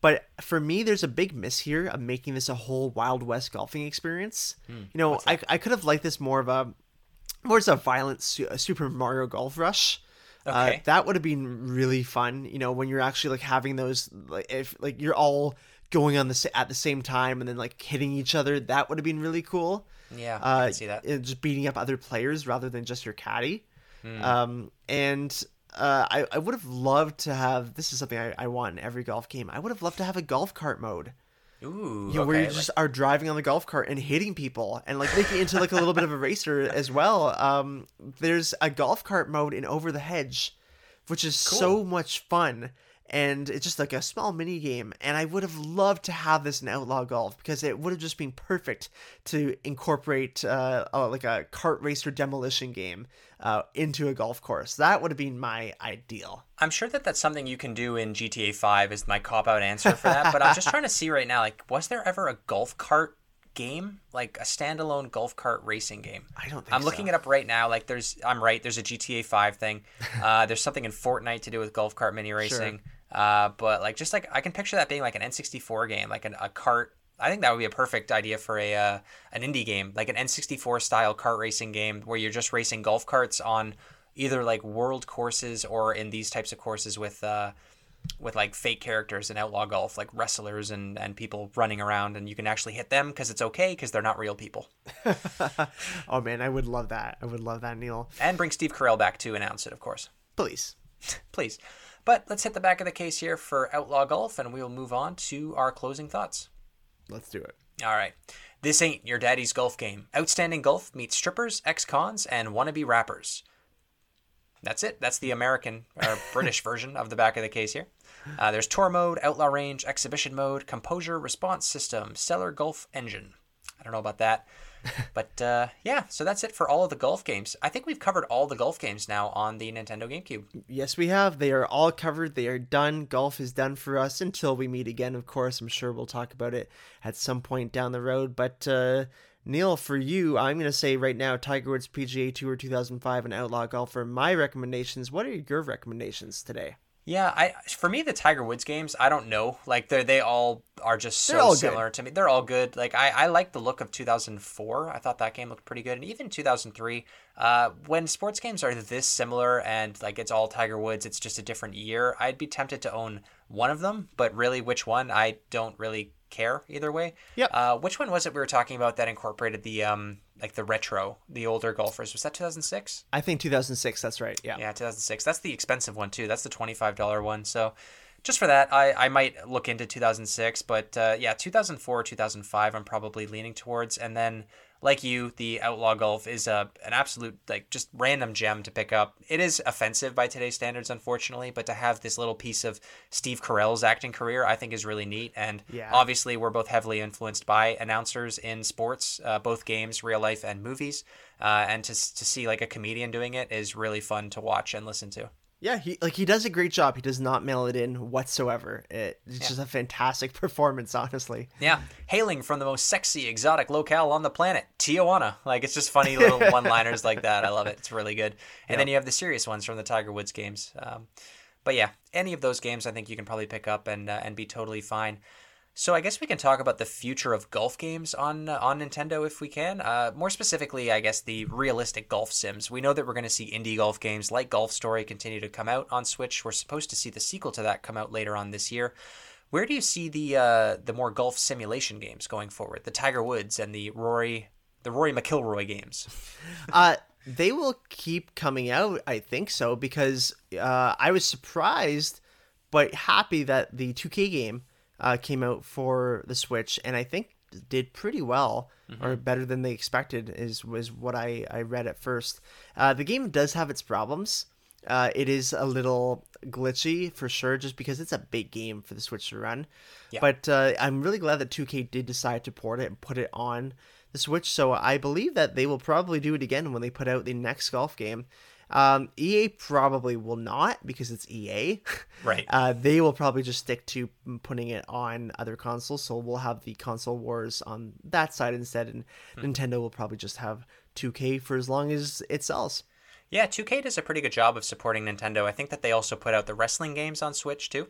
but for me, there's a big miss here of making this a whole Wild West golfing experience. you know, I, I could have liked this more of a more as a violent a Super Mario Golf Rush. Uh, that would have been really fun. You know, when you're actually like having those, like if like you're all going on the at the same time and then like hitting each other, that would have been really cool Yeah, uh, I can see that. uh, just beating up other players rather than just your caddy. Hmm. Um, and uh, I, I would have loved to have this is something I, I want in every golf game. I would have loved to have a golf cart mode. Ooh, You know, where you okay, just are driving on the golf cart and hitting people and like making it into like a little bit of a racer <laughs> as well. Um, there's a golf cart mode in Over the Hedge, which is so much fun. And it's just like a small mini game, and I would have loved to have this in Outlaw Golf because it would have just been perfect to incorporate uh, uh, like a kart racer demolition game uh, into a golf course. That would have been my ideal. I'm sure that that's something you can do in GTA 5 is my cop out answer for that, but I'm just trying to see right now like was there ever a golf cart game? Like a standalone golf cart racing game? I don't think I'm looking so. it up right now. Like there's I'm right, there's a GTA 5 thing. <laughs> Uh, there's something in Fortnite to do with golf cart mini racing. Uh, but like just like I can picture that being like an N64 game, like an, a cart I think that would be a perfect idea for a uh, an indie game, like an N64 style kart racing game where you're just racing golf carts on either like world courses or in these types of courses with uh, with like fake characters in outlaw golf, like wrestlers and and people running around, and you can actually hit them because it's okay because they're not real people. <laughs> oh man, I would love that. I would love that, Neil. And bring Steve Carell back to announce it, of course. Please. <laughs> Please. But let's hit the back of the case here for Outlaw Golf, and we will move on to our closing thoughts. Let's do it. All right. This ain't your daddy's golf game. Outstanding golf meets strippers, ex-cons, and wannabe rappers. That's it. That's the American or <laughs> British version of the back of the case here. Uh, there's tour mode, outlaw range, exhibition mode, composure, response system, stellar golf engine. I don't know about that. <laughs> But uh, yeah, so that's it for all of the golf games. I think we've covered all the golf games now on the Nintendo GameCube. Yes, we have. They are all covered. They are done. Golf is done for us until we meet again. Of course, I'm sure we'll talk about it at some point down the road. But uh, Neil, for you, I'm going to say right now, Tiger Woods PGA Tour 2005 and Outlaw Golf are my recommendations. What are your recommendations today? Yeah, I for me the Tiger Woods games, I don't know. Like they they all are just so all good. similar to me. They're all good. Like I I like the look of 2004. I thought that game looked pretty good, and even 2003. Uh, when sports games are this similar and like it's all Tiger Woods, it's just a different year. I'd be tempted to own one of them, but really which one I don't really care either way. Yep. Uh, which one was it we were talking about that incorporated the um like the retro, the older golfers? Was that 2006? I think 2006. That's right. Yeah. Yeah, 2006. That's the expensive one too. That's the $25 one. So just for that, I, I might look into 2006. But uh, yeah, 2004, 2005, I'm probably leaning towards. And then, like you, the Outlaw Golf is a, an absolute, like, just random gem to pick up. It is offensive by today's standards, unfortunately, but to have this little piece of Steve Carell's acting career, I think is really neat. And Yeah. obviously, we're both heavily influenced by announcers in sports, uh, both games, real life, and movies. Uh, and to, to see like a comedian doing it is really fun to watch and listen to. Yeah, he like he does a great job. He does not mail it in whatsoever. It, it's just a fantastic <laughs> performance, honestly. Yeah, hailing from the most sexy, exotic locale on the planet, Tijuana. Like it's just funny little <laughs> one-liners like that. I love it. It's really good. And then you have the serious ones from the Tiger Woods games. Um, but yeah, any of those games, I think you can probably pick up and uh, and be totally fine. So I guess we can talk about the future of golf games on uh, on Nintendo if we can. Uh, more specifically, I guess the realistic golf sims. We know that we're going to see indie golf games like Golf Story continue to come out on Switch. We're supposed to see the sequel to that come out later on this year. Where do you see the uh, the more golf simulation games going forward? The Tiger Woods and the Rory the Rory McIlroy games. <laughs> Uh, they will keep coming out, I think so, because uh, I was surprised but happy that the 2K game uh, came out for the Switch, and I think did pretty well or better than they expected is was what I, I read at first. Uh, the game does have its problems. Uh, it is a little glitchy for sure, just because it's a big game for the Switch to run. Yeah. But uh, I'm really glad that 2K did decide to port it and put it on the Switch. So I believe that they will probably do it again when they put out the next golf game. Um, EA probably will not because it's EA. <laughs> Right. Uh, they will probably just stick to putting it on other consoles. So we'll have the console wars on that side instead, and Nintendo will probably just have 2K for as long as it sells. Yeah, 2K does a pretty good job of supporting Nintendo. I think that they also put out the wrestling games on Switch too.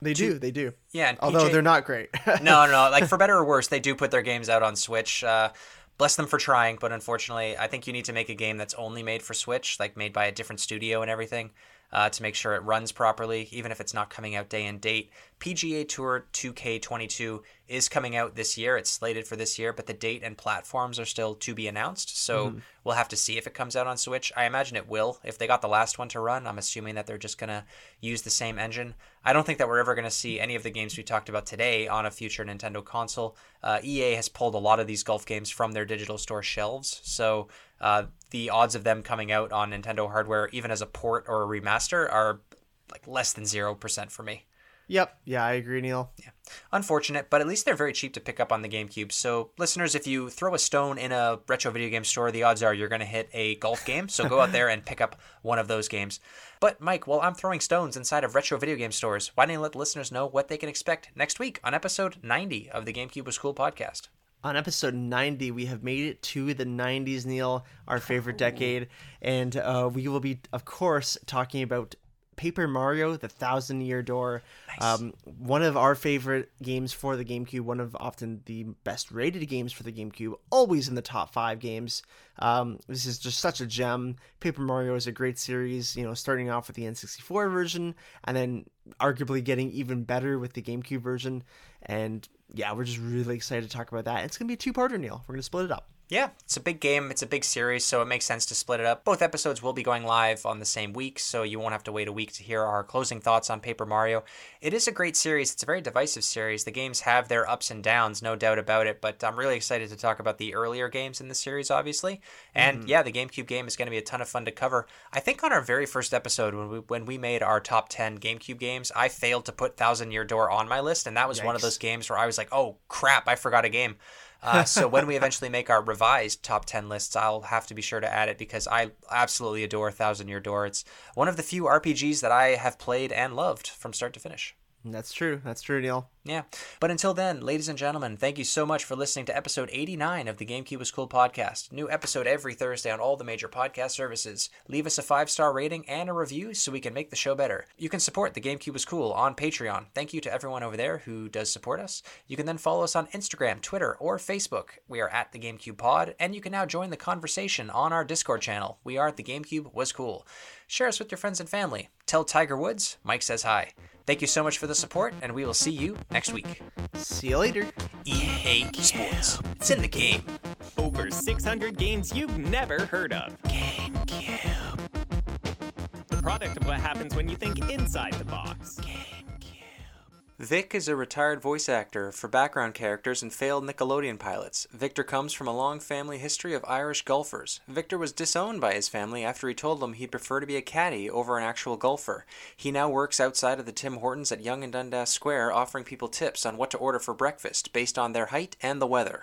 They do, they do. Yeah, Although PJ they're not great. no, no, no. <laughs> Like for better or worse, they do put their games out on Switch. Uh, bless them for trying, but unfortunately, I think you need to make a game that's only made for Switch, like made by a different studio and everything, uh, to make sure it runs properly, even if it's not coming out day and date. PGA Tour 2K22 is coming out this year. It's slated for this year, but the date and platforms are still to be announced. So we'll have to see if it comes out on Switch. I imagine it will. If they got the last one to run, I'm assuming that they're just going to use the same engine. I don't think that we're ever going to see any of the games we talked about today on a future Nintendo console. Uh, EA has pulled a lot of these golf games from their digital store shelves. So uh, the odds of them coming out on Nintendo hardware, even as a port or a remaster, are like less than 0% for me. yep. Yeah, I agree, Neil. Yeah. Unfortunate, but at least they're very cheap to pick up on the GameCube. So, listeners, if you throw a stone in a retro video game store, the odds are you're going to hit a golf game. So, go out there and pick up one of those games. But, Mike, while I'm throwing stones inside of retro video game stores, why don't you let the listeners know what they can expect next week on episode 90 of the GameCube was cool podcast? On episode 90, we have made it to the 90s, Neil, our favorite decade. And uh, we will be, of course, talking about Paper Mario, The Thousand Year Door. Um, one of our favorite games for the GameCube, one of often the best rated games for the GameCube, always in the top five games. Um, this is just such a gem. Paper Mario is a great series, you know, starting off with the N64 version and then arguably getting even better with the GameCube version. And yeah, we're just really excited to talk about that. It's going to be a two parter, Neil. We're going to split it up. Yeah, it's a big game. It's a big series, so it makes sense to split it up. Both episodes will be going live on the same week, so you won't have to wait a week to hear our closing thoughts on Paper Mario. It is a great series. It's a very divisive series. The games have their ups and downs, no doubt about it, but I'm really excited to talk about the earlier games in the series, obviously. And mm-hmm. yeah, the GameCube game is going to be a ton of fun to cover. I think on our very first episode, when we when we made our top 10 GameCube games, I failed to put Thousand Year Door on my list, and that was one of those games where I was like, oh crap, I forgot a game. Uh, so when we eventually make our revised top 10 lists, I'll have to be sure to add it because I absolutely adore Thousand Year Door. It's one of the few RPGs that I have played and loved from start to finish. That's true. That's true, Neil. Yeah. But until then, ladies and gentlemen, thank you so much for listening to episode 89 of the GameCube was Cool podcast. New episode every Thursday on all the major podcast services. Leave us a five star rating and a review so we can make the show better. You can support the GameCube was Cool on Patreon. Thank you to everyone over there who does support us. You can then follow us on Instagram, Twitter, or Facebook. We are at the GameCube Pod, and you can now join the conversation on our Discord channel. We are at the GameCube was Cool. Share us with your friends and family. Tell Tiger Woods Mike says hi. Thank you so much for the support, and we will see you next week. See you later. EA Sports. It's in the game. Over 600 games you've never heard of. GameCube. The product of what happens when you think inside the box. Vic is a retired voice actor for background characters and failed Nickelodeon pilots. Victor comes from a long family history of Irish golfers. Victor was disowned by his family after he told them he'd prefer to be a caddy over an actual golfer. He now works outside of the Tim Hortons at Yonge and Dundas Square offering people tips on what to order for breakfast based on their height and the weather.